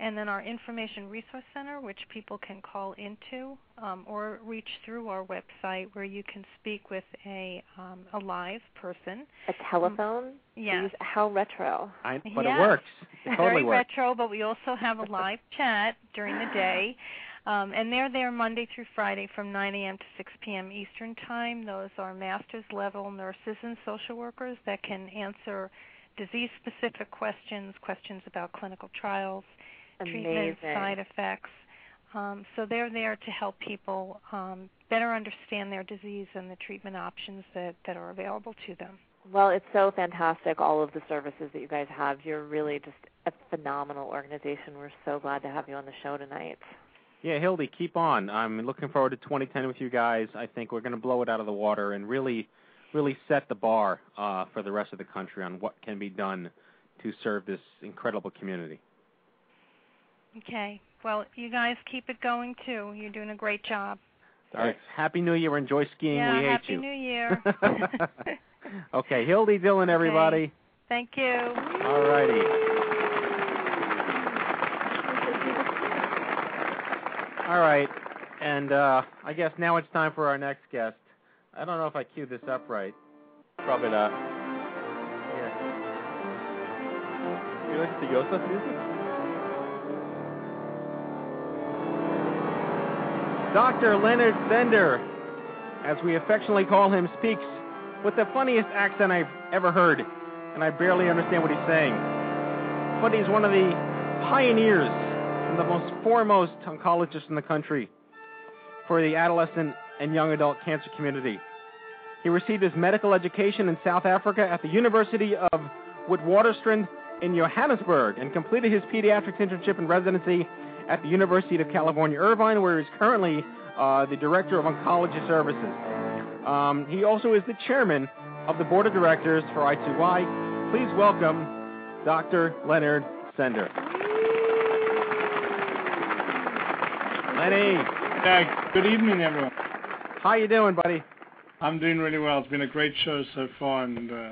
and then our Information Resource Center, which people can call into um, or reach through our website, where you can speak with a um, a live person. A telephone. Um, yes. How retro. I, but yes. it works. It totally Very works. retro, but we also have a live chat during the day. Um, and they're there Monday through Friday from 9 a.m. to 6 p.m. Eastern Time. Those are master's level nurses and social workers that can answer disease specific questions, questions about clinical trials, treatment side effects. Um, so they're there to help people um, better understand their disease and the treatment options that, that are available to them. Well, it's so fantastic, all of the services that you guys have. You're really just a phenomenal organization. We're so glad to have you on the show tonight. Yeah, Hildy, keep on. I'm looking forward to 2010 with you guys. I think we're going to blow it out of the water and really, really set the bar uh, for the rest of the country on what can be done to serve this incredible community. Okay. Well, you guys keep it going too. You're doing a great job. All right. Happy New Year. Enjoy skiing. yeah, we hate happy you. New Year. okay, Hildy Dillon, everybody. Thank you. All righty. All right, and uh, I guess now it's time for our next guest. I don't know if I queued this up right. Probably not. Yeah. You like the Yosef music? Dr. Leonard Sender, as we affectionately call him, speaks with the funniest accent I've ever heard, and I barely understand what he's saying. But he's one of the pioneers and the most foremost oncologists in the country for the adolescent and young adult cancer community. He received his medical education in South Africa at the University of Witwatersrand in Johannesburg and completed his pediatrics internship and residency at the University of California, Irvine, where he's currently uh, the Director of Oncology Services. Um, he also is the Chairman of the Board of Directors for I2Y. Please welcome Dr. Leonard Sender. Lenny, Yeah, good evening, everyone. how you doing, buddy? I'm doing really well. It's been a great show so far, and uh,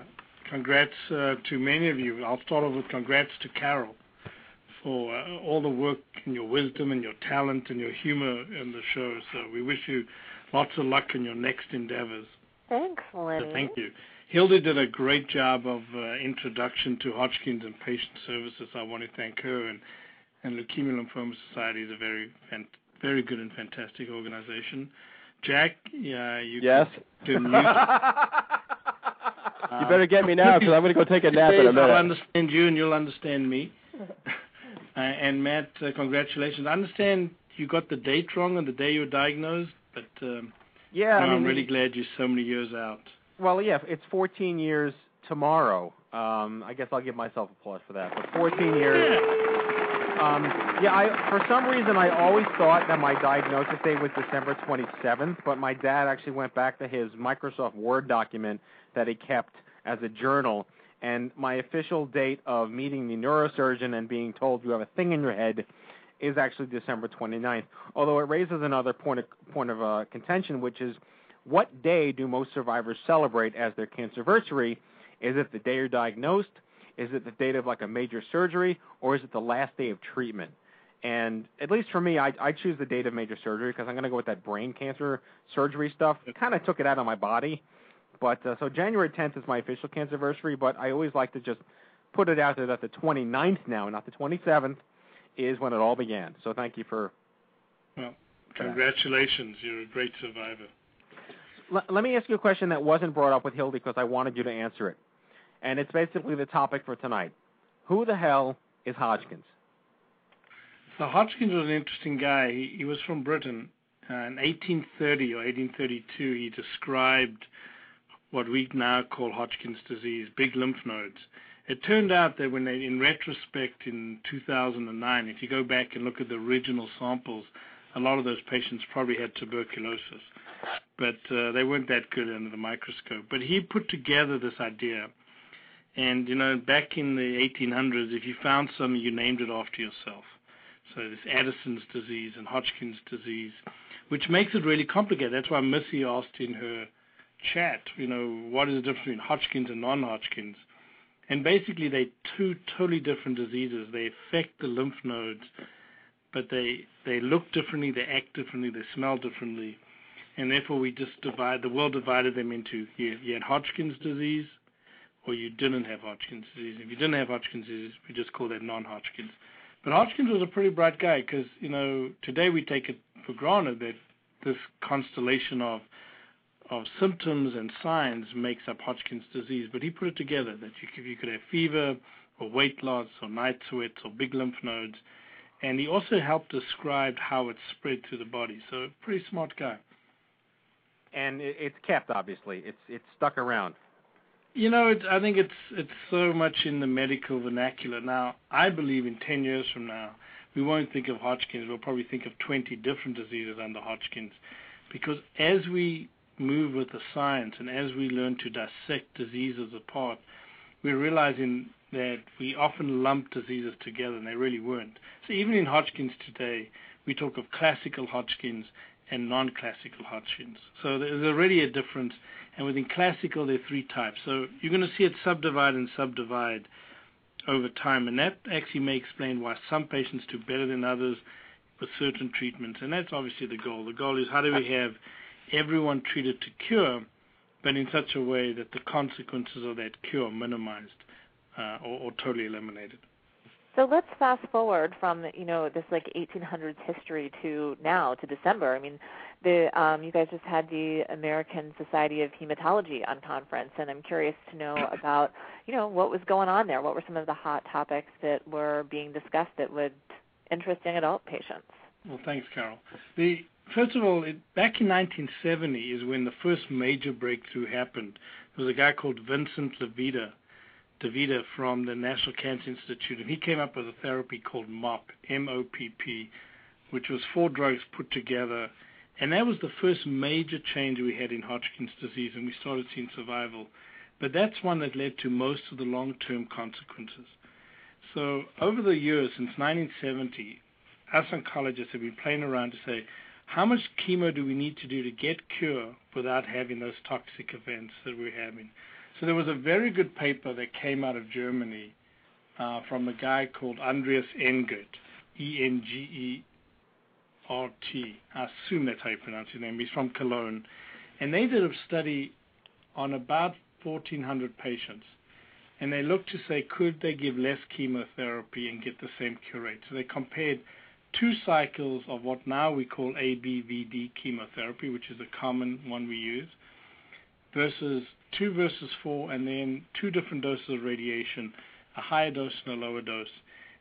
congrats uh, to many of you. I'll start off with congrats to Kairol for uh, all the work and your wisdom and your talent and your humor in the show. So we wish you lots of luck in your next endeavors. Thanks, So Lenny. thank you. Hilda did a great job of uh, introduction to Hodgkin's and patient services. I want to thank her and and Leukemia Lymphoma Society is a very fan- very good and fantastic organization. Jack, yeah, you Yes. can mute. You better get me now because I'm going to go take a nap in a I'll understand you and you'll understand me. uh, and Matt, uh, congratulations. I understand you got the date wrong on the day you were diagnosed, but um, Yeah, no, I mean, I'm really glad you're so many years out. Well, yeah, it's 14 years tomorrow. Um, I guess I'll give myself applause for that. But 14 years. Um, yeah, I for some reason I always thought that my diagnosis date was December 27th, but my dad actually went back to his Microsoft Word document that he kept as a journal, and my official date of meeting the neurosurgeon and being told you have a thing in your head is actually December 29th. Although it raises another point of point of uh, contention, which is what day do most survivors celebrate as their cancerversary? Is it the day you're diagnosed? Is it the date of like a major surgery, or is it the last day of treatment? And at least for me, I, I choose the date of major surgery because I'm going to go with that brain cancer surgery stuff. It kind of took it out of my body, but uh, so January 10th is my official cancerversary. But I always like to just put it out there that the 29th now, not the 27th, is when it all began. So thank you for. Well, congratulations. You're a great survivor. L- let me ask you a question that wasn't brought up with Hildy because I wanted you to answer it, and it's basically the topic for tonight. Who the hell is Hodgkin's? So Hodgkins was an interesting guy. He, he was from Britain. Uh, in 1830 or 1832, he described what we now call Hodgkin's disease, big lymph nodes. It turned out that when they, in retrospect, in 2009, if you go back and look at the original samples, a lot of those patients probably had tuberculosis, but uh, they weren't that good under the microscope. But he put together this idea, and you know, back in the 1800s, if you found something, you named it after yourself. So this Addison's disease and Hodgkin's disease, which makes it really complicated. That's why Missy asked in her chat, you know, what is the difference between Hodgkin's and non-Hodgkin's? And basically, they're two totally different diseases. They affect the lymph nodes, but they they look differently, they act differently, they smell differently, and therefore we just divide the world divided them into you, you had Hodgkin's disease, or you didn't have Hodgkin's disease. If you didn't have Hodgkin's disease, we just call that non-Hodgkin's. But Hodgkins was a pretty bright guy because you know today we take it for granted that this constellation of of symptoms and signs makes up Hodgkin's disease. But he put it together that you, you could have fever or weight loss or night sweats or big lymph nodes, and he also helped describe how it spread through the body. So pretty smart guy. And it, it's kept, obviously. It's it's stuck around. You know, it, I think it's it's so much in the medical vernacular now. I believe in ten years from now, we won't think of Hodgkin's. We'll probably think of 20 different diseases under Hodgkin's, because as we move with the science and as we learn to dissect diseases apart, we're realizing that we often lump diseases together and they really weren't. So even in Hodgkin's today, we talk of classical Hodgkin's and non-classical Hodgkin's. So there's already a difference. And within classical, there are three types. So you're going to see it subdivide and subdivide over time. And that actually may explain why some patients do better than others with certain treatments. And that's obviously the goal. The goal is how do we have everyone treated to cure, but in such a way that the consequences of that cure minimized uh, or, or totally eliminated. So let's fast forward from you know this like 1800s history to now to December. I mean, the um, you guys just had the American Society of Hematology on conference, and I'm curious to know about you know what was going on there. What were some of the hot topics that were being discussed that would interest young adult patients? Well, thanks, Kairol. The first of all, it, back in 1970 is when the first major breakthrough happened. There was a guy called Vincent Levita DeVita from the National Cancer Institute, and he came up with a therapy called MOPP, M-O-P-P, which was four drugs put together, and that was the first major change we had in Hodgkin's disease, and we started seeing survival. But that's one that led to most of the long-term consequences. So over the years, since 1970, us oncologists have been playing around to say, how much chemo do we need to do to get cure without having those toxic events that we're having? So there was a very good paper that came out of Germany uh, from a guy called Andreas Engert, E-N-G-E-R-T. I assume that's how you pronounce his name. He's from Cologne. And they did a study on about 1,400 patients. And they looked to say, could they give less chemotherapy and get the same cure rate? So they compared two cycles of what now we call ABVD chemotherapy, which is a common one we use, versus two versus four, and then two different doses of radiation, a higher dose and a lower dose.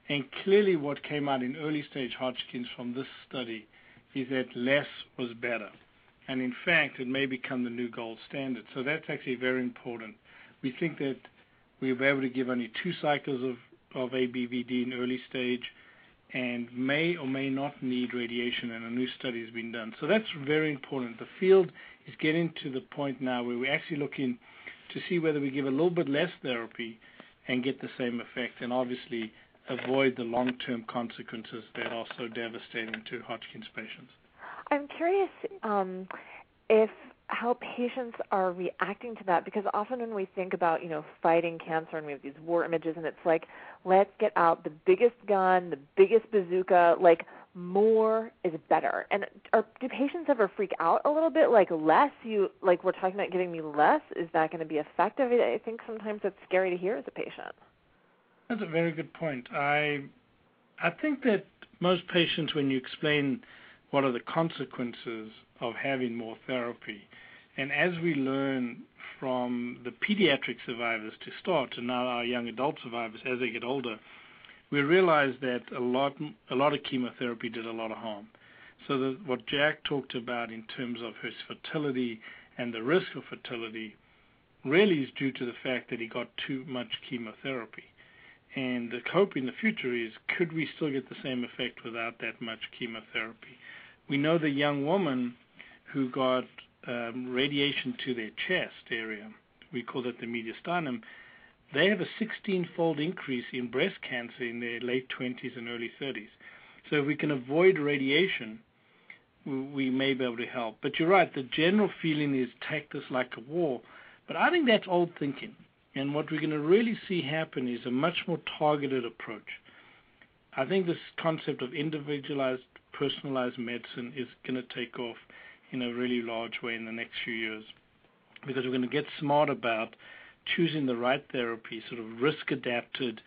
And clearly, what came out in early stage Hodgkin's from this study is that less was better. And in fact, it may become the new gold standard. So that's actually very important. We think that we'll be able to give only two cycles of, of ABVD in early stage and may or may not need radiation, and a new study has been done. So that's very important. The field is getting to the point now where we're actually looking to see whether we give a little bit less therapy and get the same effect, and obviously avoid the long-term consequences that are so devastating to Hodgkin's patients. I'm curious um, if how patients are reacting to that because often when we think about you know fighting cancer and we have these war images and it's like let's get out the biggest gun the biggest bazooka like more is better. And are do patients ever freak out a little bit? Like less you like we're talking about giving me less is that going to be effective? I think sometimes it's scary to hear as a patient. That's a very good point. I i think that most patients when you explain what are the consequences of having more therapy. And as we learn from the pediatric survivors to start, and now our young adult survivors as they get older, we realize that a lot, a lot of chemotherapy did a lot of harm. So the, what Jack talked about in terms of his fertility and the risk of fertility really is due to the fact that he got too much chemotherapy. And the hope in the future is could we still get the same effect without that much chemotherapy? We know the young woman who got um, radiation to their chest area, we call that the mediastinum, they have a 16-fold increase in breast cancer in their late 20s and early 30s. So if we can avoid radiation, we may be able to help. But you're right, the general feeling is take this like a war. But I think that's old thinking. And what we're going to really see happen is a much more targeted approach. I think this concept of individualized personalized medicine is going to take off in a really large way in the next few years because we're going to get smart about choosing the right therapy, sort of risk adapted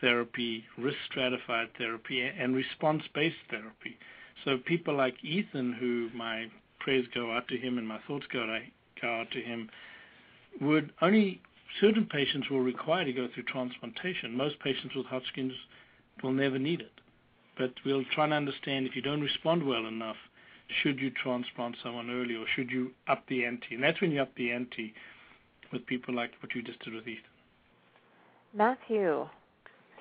therapy, risk stratified therapy, and response based therapy. So people like Ethan, who my prayers go out to him and my thoughts go out to him, would only certain patients will require to go through transplantation. Most patients with Hodgkin's will never need it but we'll try and understand if you don't respond well enough, should you transplant someone early or should you up the ante? And that's when you up the ante. with people like what you just did with Ethan. Matthew,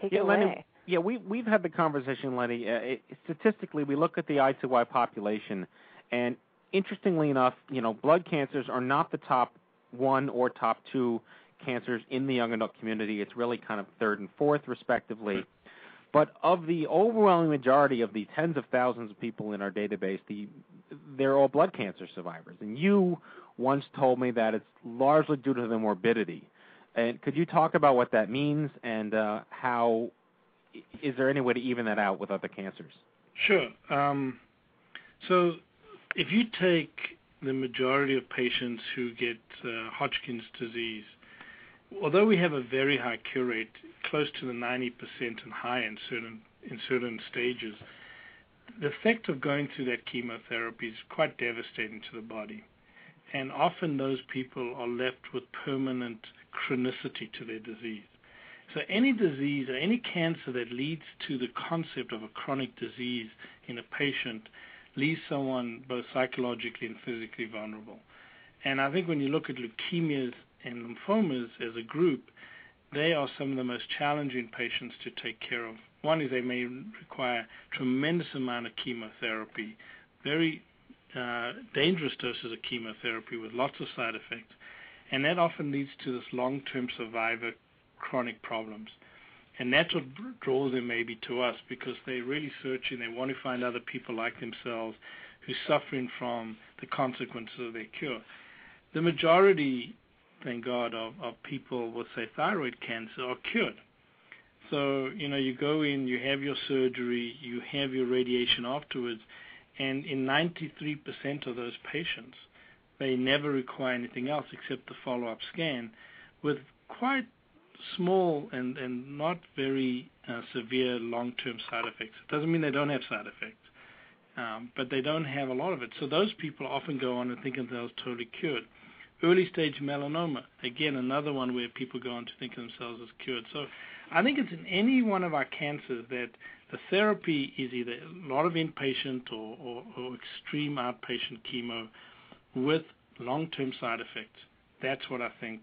take yeah, it away. Lenny, yeah, we we've had the conversation, Lenny. Uh, it, statistically, we look at the I2Y population, and interestingly enough, you know, blood cancers are not the top one or top two cancers in the young adult community. It's really kind of third and fourth, respectively. But of the overwhelming majority of the tens of thousands of people in our database, the they're all blood cancer survivors. And you once told me that it's largely due to the morbidity. And could you talk about what that means and uh, how is there any way to even that out with other cancers? Sure. Um, so if you take the majority of patients who get uh, Hodgkin's disease, although we have a very high cure rate, close to the 90% and high in certain in certain stages, the effect of going through that chemotherapy is quite devastating to the body. And often those people are left with permanent chronicity to their disease. So any disease or any cancer that leads to the concept of a chronic disease in a patient leaves someone both psychologically and physically vulnerable. And I think when you look at leukemias and lymphomas as a group, they are some of the most challenging patients to take care of. One is they may require tremendous amount of chemotherapy, very uh, dangerous doses of chemotherapy with lots of side effects, and that often leads to this long-term survivor chronic problems. And that's what draws them maybe to us because they're really searching. They want to find other people like themselves who's suffering from the consequences of their cure. The majority, thank God, of, of people with, say, thyroid cancer are cured. So, you know, you go in, you have your surgery, you have your radiation afterwards, and in 93% of those patients, they never require anything else except the follow-up scan with quite small and, and not very uh, severe long-term side effects. It doesn't mean they don't have side effects, um, but they don't have a lot of it. So those people often go on and think themselves totally cured. Early stage melanoma, again, another one where people go on to think of themselves as cured. So I think it's in any one of our cancers that the therapy is either a lot of inpatient or, or, or extreme outpatient chemo with long-term side effects. That's what I think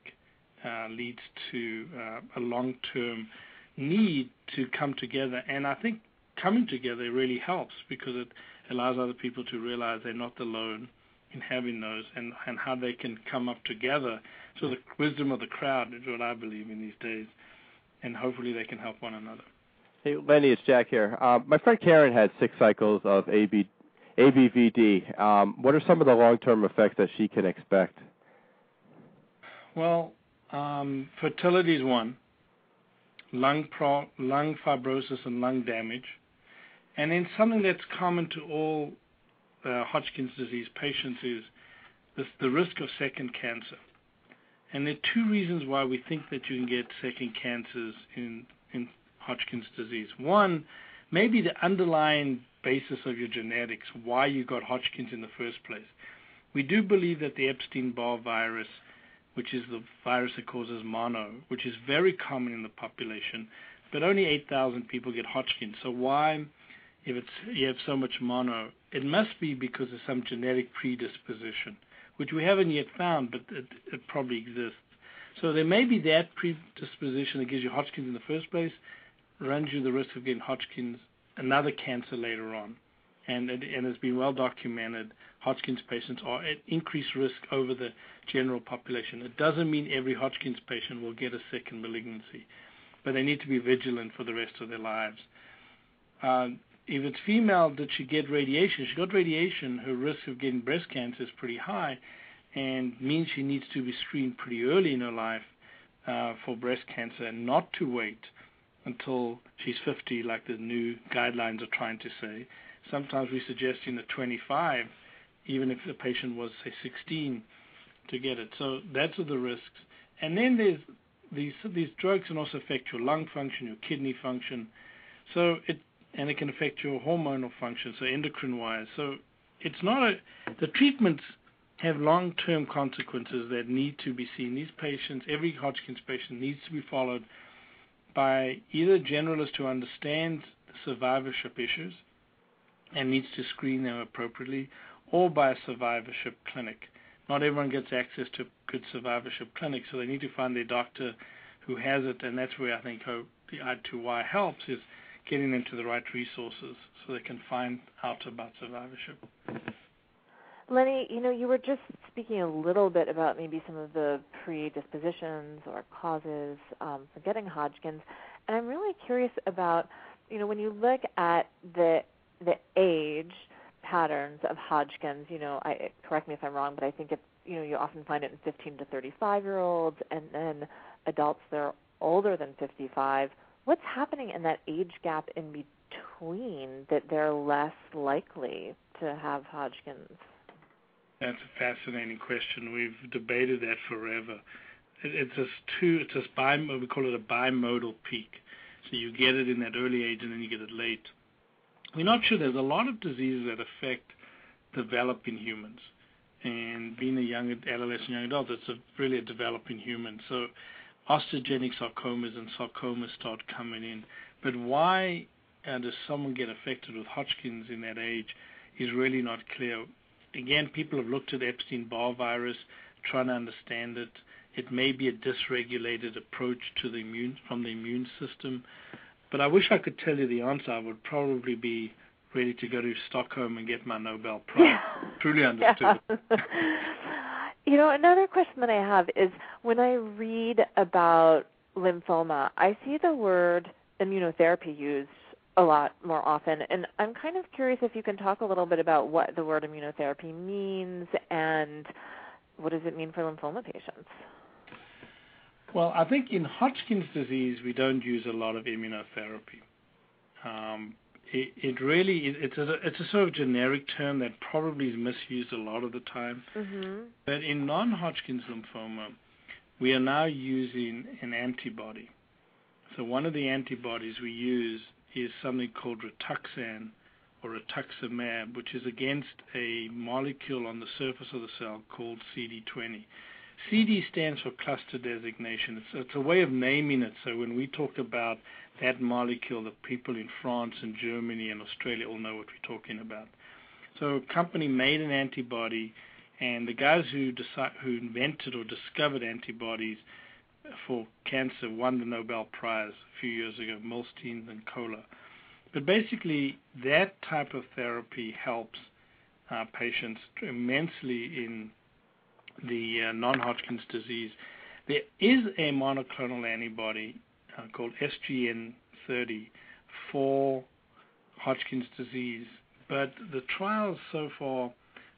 uh, leads to uh, a long-term need to come together. And I think coming together really helps because it allows other people to realize they're not alone in having those and, and how they can come up together. So the wisdom of the crowd is what I believe in these days. And hopefully they can help one another. Hey, Lenny, it's Jack here. Uh, my friend Karen had six cycles of AB, ABVD. Um, what are some of the long-term effects that she can expect? Well, um, fertility is one, lung, pro, lung fibrosis and lung damage, and then something that's common to all Uh, Hodgkin's disease patients is the risk of second cancer. And there are two reasons why we think that you can get second cancers in, in Hodgkin's disease. One, maybe the underlying basis of your genetics, why you got Hodgkin's in the first place. We do believe that the Epstein-Barr virus which is the virus that causes mono, which is very common in the population, but only 8,000 people get Hodgkin's. So why, if it's you have so much mono, it must be because of some genetic predisposition, which we haven't yet found, but it, it probably exists. So there may be that predisposition that gives you Hodgkin's in the first place, runs you the risk of getting Hodgkin's, another cancer later on. And, and it's been well documented Hodgkin's patients are at increased risk over the general population. It doesn't mean every Hodgkin's patient will get a second malignancy, but they need to be vigilant for the rest of their lives. Uh, if it's female, did she get radiation? She got radiation. Her risk of getting breast cancer is pretty high, and means she needs to be screened pretty early in her life uh, for breast cancer and not to wait until she's 50, like the new guidelines are trying to say. Sometimes we suggest in the 25 even if the patient was, say, 16 to get it. So that's the risks. And then there's these these drugs can also affect your lung function, your kidney function. So it and it can affect your hormonal function, so endocrine wise. So it's not a the treatments have long-term consequences that need to be seen. These patients, every Hodgkin's patient needs to be followed by either generalists who understand survivorship issues and needs to screen them appropriately, or by a survivorship clinic. not everyone gets access to a good survivorship clinics, so they need to find their doctor who has it, and that's where I think the I2Y helps is getting them to the right resources so they can find out about survivorship. Lenny, you know, you were just speaking a little bit about maybe some of the predispositions or causes um, for getting Hodgkin's, and I'm really curious about, you know, when you look at the the age patterns of Hodgkin's, you know, I correct me if I'm wrong, but I think it's you know you often find it in 15 to 35 year olds, and then adults that are older than 55. What's happening in that age gap in between that they're less likely to have Hodgkin's? That's a fascinating question. We've debated that forever. It, it's a two. It's a bi. We call it a bimodal peak. So you get it in that early age, and then you get it late. We're not sure. There's a lot of diseases that affect developing humans, and being a young adolescent, young adult, it's a, really a developing human. So osteogenic sarcomas and sarcomas start coming in. But why uh, does someone get affected with Hodgkin's in that age is really not clear again, people have looked at Epstein-Barr virus, trying to understand it. It may be a dysregulated approach to the immune from the immune system, but I wish I could tell you the answer. I would probably be ready to go to Stockholm and get my Nobel Prize. Yeah. Truly understood. Yeah. you know, another question that I have is when I read about lymphoma, I see the word immunotherapy used a lot more often. And I'm kind of curious if you can talk a little bit about what the word immunotherapy means and what does it mean for lymphoma patients? Well, I think in Hodgkin's disease we don't use a lot of immunotherapy. Um, it, it, really it's a it's a sort of generic term that probably is misused a lot of the time. Mm-hmm. But in non-Hodgkin's lymphoma, we are now using an antibody. So one of the antibodies we use is something called Rituxan or rituximab, which is against a molecule on the surface of the cell called CD20. CD stands for cluster designation. It's, it's, a way of naming it. So when we talk about that molecule, the people in France and Germany and Australia all know what we're talking about. So a company made an antibody, and the guys who who invented or discovered antibodies for cancer won the Nobel Prize a few years ago, Milstein and Kohler. But basically, that type of therapy helps uh, patients immensely in the uh, non-Hodgkin's disease. There is a monoclonal antibody uh, called SGN30 for Hodgkin's disease, but the trials so far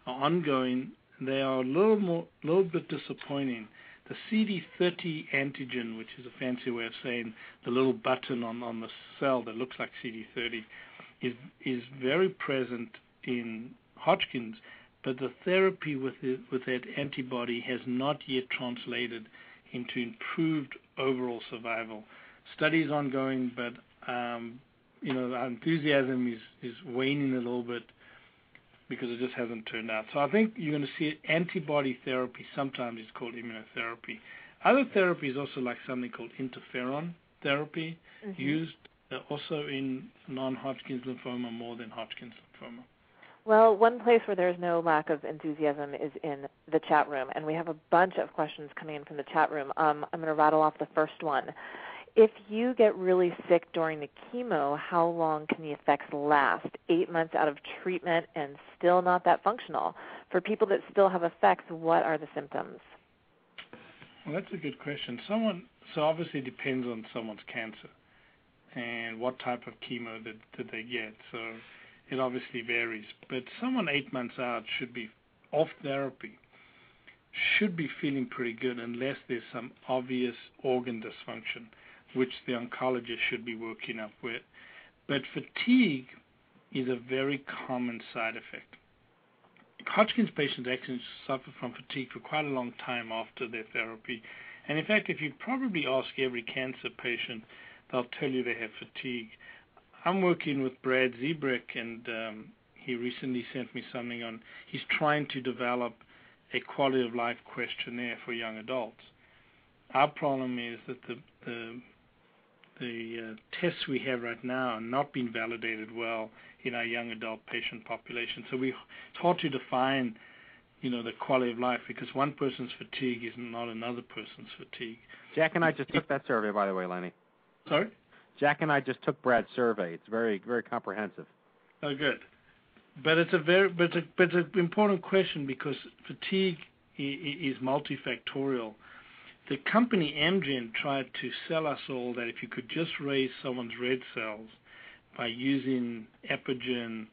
are ongoing. They are a little more, little bit disappointing the CD30 antigen, which is a fancy way of saying the little button on, on the cell that looks like CD30, is, is very present in Hodgkin's, but the therapy with, it, with that antibody has not yet translated into improved overall survival. Studies ongoing, but um, you know, our enthusiasm is, is waning a little bit because it just hasn't turned out. So I think you're going to see antibody therapy. Sometimes it's called immunotherapy. Other therapies also like something called interferon therapy, mm-hmm. used uh, also in non-Hodgkin's lymphoma more than Hodgkin's lymphoma. Well, one place where there's no lack of enthusiasm is in the chat room, and we have a bunch of questions coming in from the chat room. Um, I'm going to rattle off the first one if you get really sick during the chemo, how long can the effects last? Eight months out of treatment and still not that functional. For people that still have effects, what are the symptoms? Well, that's a good question. Someone so obviously it depends on someone's cancer and what type of chemo that, that they get. So it obviously varies. But someone eight months out should be off therapy, should be feeling pretty good unless there's some obvious organ dysfunction which the oncologist should be working up with. But fatigue is a very common side effect. Hodgkin's patients actually suffer from fatigue for quite a long time after their therapy. And in fact, if you probably ask every cancer patient, they'll tell you they have fatigue. I'm working with Brad Zebrack, and um, he recently sent me something on. He's trying to develop a quality of life questionnaire for young adults. Our problem is that the, the the uh, tests we have right now are not being validated well in our young adult patient population. So we, it's hard to define, you know, the quality of life because one person's fatigue is not another person's fatigue. Jack and I just took that survey, by the way, Lenny. Sorry? Jack and I just took Brad's survey. It's very, very comprehensive. Oh, good. But it's a very, but a, but it's an important question because fatigue is multifactorial. The company Amgen tried to sell us all that if you could just raise someone's red cells by using Epogen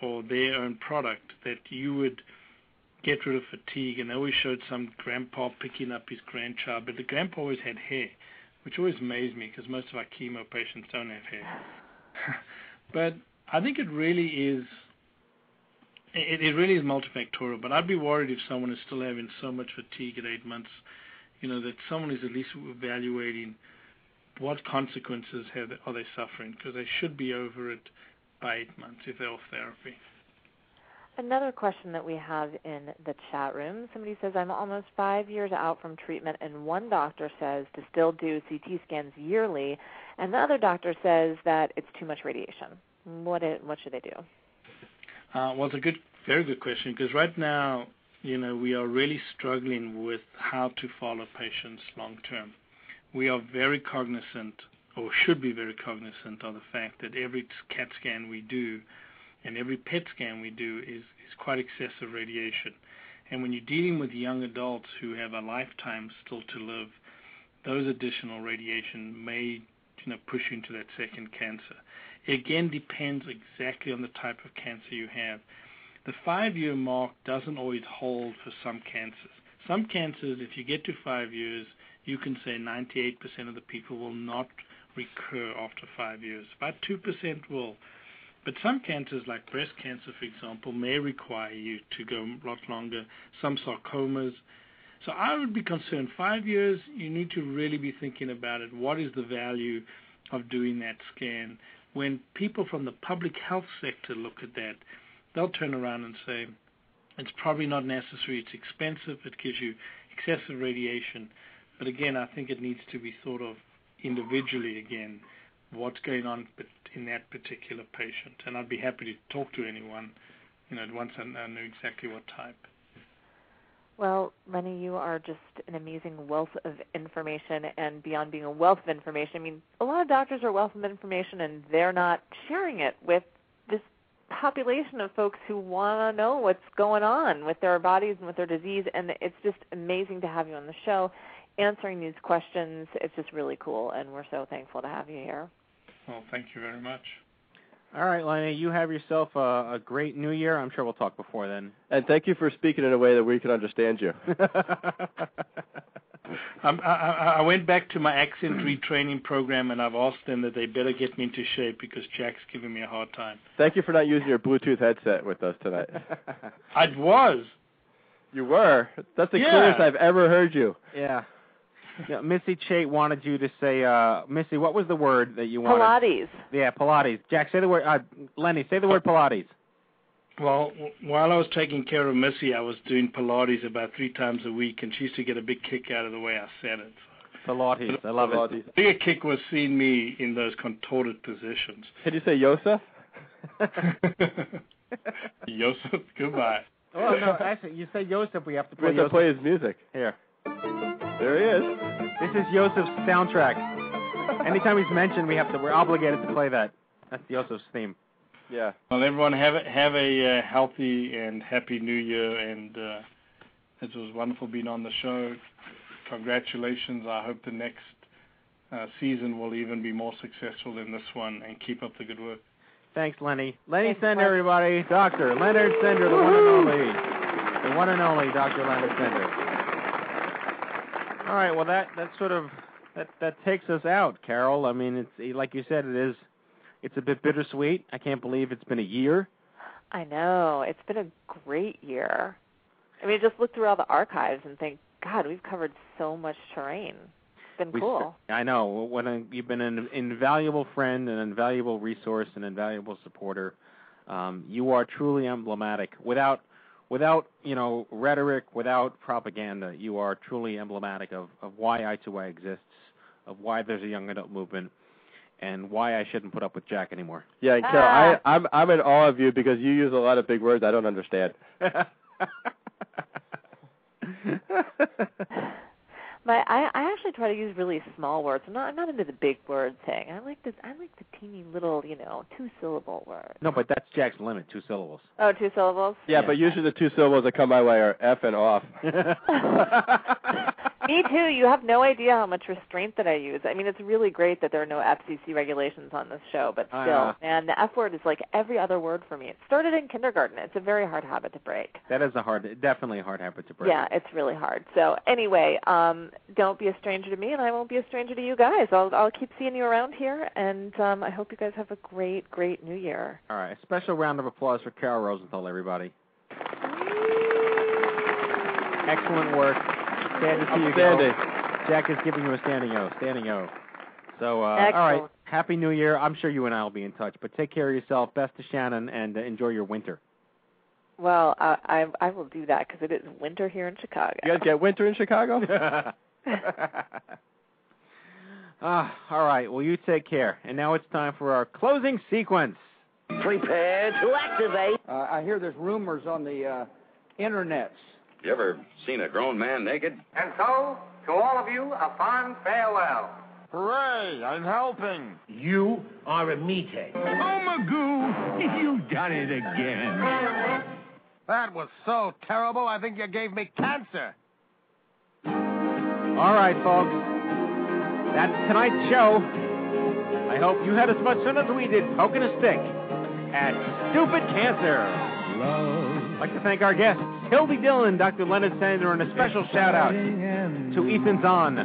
or their own product, that you would get rid of fatigue. And they always showed some grandpa picking up his grandchild, but the grandpa always had hair, which always amazed me because most of our chemo patients don't have hair. but I think it really is. It, it really is multifactorial, but I'd be worried if someone is still having so much fatigue at eight months, you know, that someone is at least evaluating what consequences have, are they suffering, because they should be over it by eight months if they're off therapy. Another question that we have in the chat room somebody says, I'm almost five years out from treatment, and one doctor says to still do CT scans yearly, and the other doctor says that it's too much radiation. What, it, what should they do? Uh, well, it's a good, very good question because right now, you know, we are really struggling with how to follow patients long term. We are very cognizant, or should be very cognizant, of the fact that every CAT scan we do and every PET scan we do is, quite excessive radiation. And when you're dealing with young adults who have a lifetime still to live, those additional radiation may you know, push you into that second cancer. It again depends exactly on the type of cancer you have. The five year mark doesn't always hold for some cancers. Some cancers, if you get to five years, you can say 98% of the people will not recur after five years. About 2% will. But some cancers, like breast cancer, for example, may require you to go a lot longer. Some sarcomas. So I would be concerned. Five years, you need to really be thinking about it. What is the value of doing that scan? when people from the public health sector look at that, they'll turn around and say, it's probably not necessary, it's expensive, it gives you excessive radiation. But again, I think it needs to be thought of individually again, what's going on in that particular patient. And I'd be happy to talk to anyone, you know, once I know exactly what type. Well, Lenny, you are just an amazing wealth of information, and beyond being a wealth of information, I mean, a lot of doctors are wealth of information, and they're not sharing it with population of folks who want to know what's going on with their bodies and with their disease. And it's just amazing to have you on the show answering these questions. It's just really cool, and we're so thankful to have you here. Well, thank you very much. All right, Lenny, you have yourself a, a great new year. I'm sure we'll talk before then. And thank you for speaking in a way that we can understand you. I, I, I went back to my accent retraining program, and I've asked them that they better get me into shape because Jack's giving me a hard time. Thank you for not using your Bluetooth headset with us tonight. I was. You were. That's the Yeah. clearest I've ever heard you. Yeah. yeah. Missy Chait wanted you to say, uh, Missy, what was the word that you wanted? Pilates. Yeah, Pilates. Jack, say the word. Uh, Lenny, say the word Pilates. Well, while I was taking care of Missy, I was doing Pilates about three times a week, and she used to get a big kick out of the way I said it. Pilates. I love Pilates. it. The bigger kick was seeing me in those contorted positions. Can you say Yosef? Joseph, goodbye. Oh no, actually, you say Joseph. We have to We play have to Joseph. play his music. Here. There he is. This is Joseph's soundtrack. Anytime he's mentioned, we have to. We're obligated to play that. That's Joseph's theme. Yeah. Well, everyone have a, have a uh, healthy and happy New Year, and uh, it was wonderful being on the show. Congratulations! I hope the next uh, season will even be more successful than this one, and keep up the good work. Thanks, Lenny. Lenny Thanks, Sender, everybody. Doctor Leonard Sender, the one and only, the one and only Doctor Leonard Sender. All right. Well, that that sort of that that takes us out, Kairol. I mean, it's like you said, it is. It's a bit bittersweet. I can't believe it's been a year. I know. It's been a great year. I mean, just look through all the archives and think, God, we've covered so much terrain. It's been We cool. I know. A, you've been an invaluable friend, an invaluable resource, an invaluable supporter. Um, you are truly emblematic. Without, without you know rhetoric, without propaganda, you are truly emblematic of, of why I2Y exists, of why there's a young adult movement, and why I shouldn't put up with Jack anymore. Yeah, and ah. Kairol, I, I'm I'm in awe of you because you use a lot of big words I don't understand. My I, I actually try to use really small words. I'm not I'm not into the big word thing. I like this I like the teeny little, you know, two syllable words. No, but that's Jack's limit, two syllables. Oh, two syllables? Yeah, but usually the two syllables that come my way are F and off. Me too. You have no idea how much restraint that I use. I mean, it's really great that there are no FCC regulations on this show, but still, yeah. man, the F word is like every other word for me. It started in kindergarten. It's a very hard habit to break. That is a hard, definitely a hard habit to break. Yeah, it's really hard. So anyway, um, don't be a stranger to me, and I won't be a stranger to you guys. I'll I'll keep seeing you around here, and um, I hope you guys have a great, great New Year. All right, a special round of applause for Kairol Rosenthal, everybody. Excellent work. Sad to see you Outstanding. go. Jack is giving you a standing O, standing O. So, uh, all right, Happy New Year. I'm sure you and I will be in touch, but take care of yourself. Best to Shannon, and uh, enjoy your winter. Well, I I, I will do that because it is winter here in Chicago. You guys get winter in Chicago? ah, all right. Well, you take care. And now it's time for our closing sequence. Prepare to activate. Uh, I hear there's rumors on the uh, internets. You ever seen a grown man naked? And so, to all of you, a fond farewell. Hooray! I'm helping. You are a meathead. Oh, Magoo, you've done it again. That was so terrible, I think you gave me cancer. All right, folks. That's tonight's show. I hope you had as much fun as we did poking a stick at Stupid Cancer. I'd like to thank our guests, Hildy Dillon, Dr. Leonard Sender, and a special shout out to Ethan Zohn.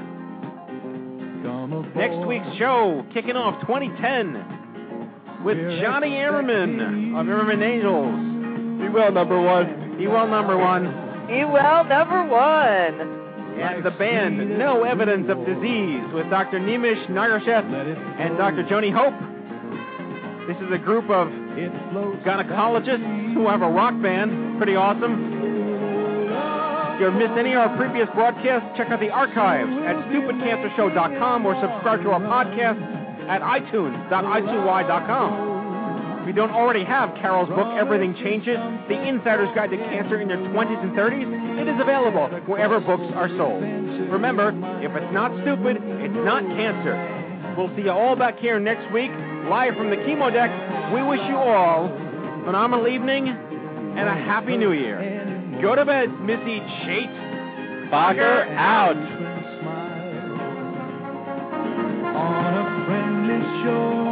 Next week's show, kicking off 2010 with Jonny Imerman of Imerman Angels. Be well, number one. Be well, number one. Be well, number one. And the band No Evidence of Disease with Dr. Nimish Nagarsheth and Dr. Joni Hope. This is a group of gynecologists who have a rock band. Pretty awesome. If you have missed any of our previous broadcasts, check out the archives at stupidcancershow.com or subscribe to our podcast at itunes.i2y.com. If you don't already have Kairol's book, Everything Changes, The Insider's Guide to Cancer in Your 20s and 30s, it is available wherever books are sold. Remember, if it's not stupid, it's not cancer. We'll see you all back here next week, live from the chemo deck. We wish you all a phenomenal evening and a happy new year. Go to bed, Missy Chait. Barker out. On a friendly shore.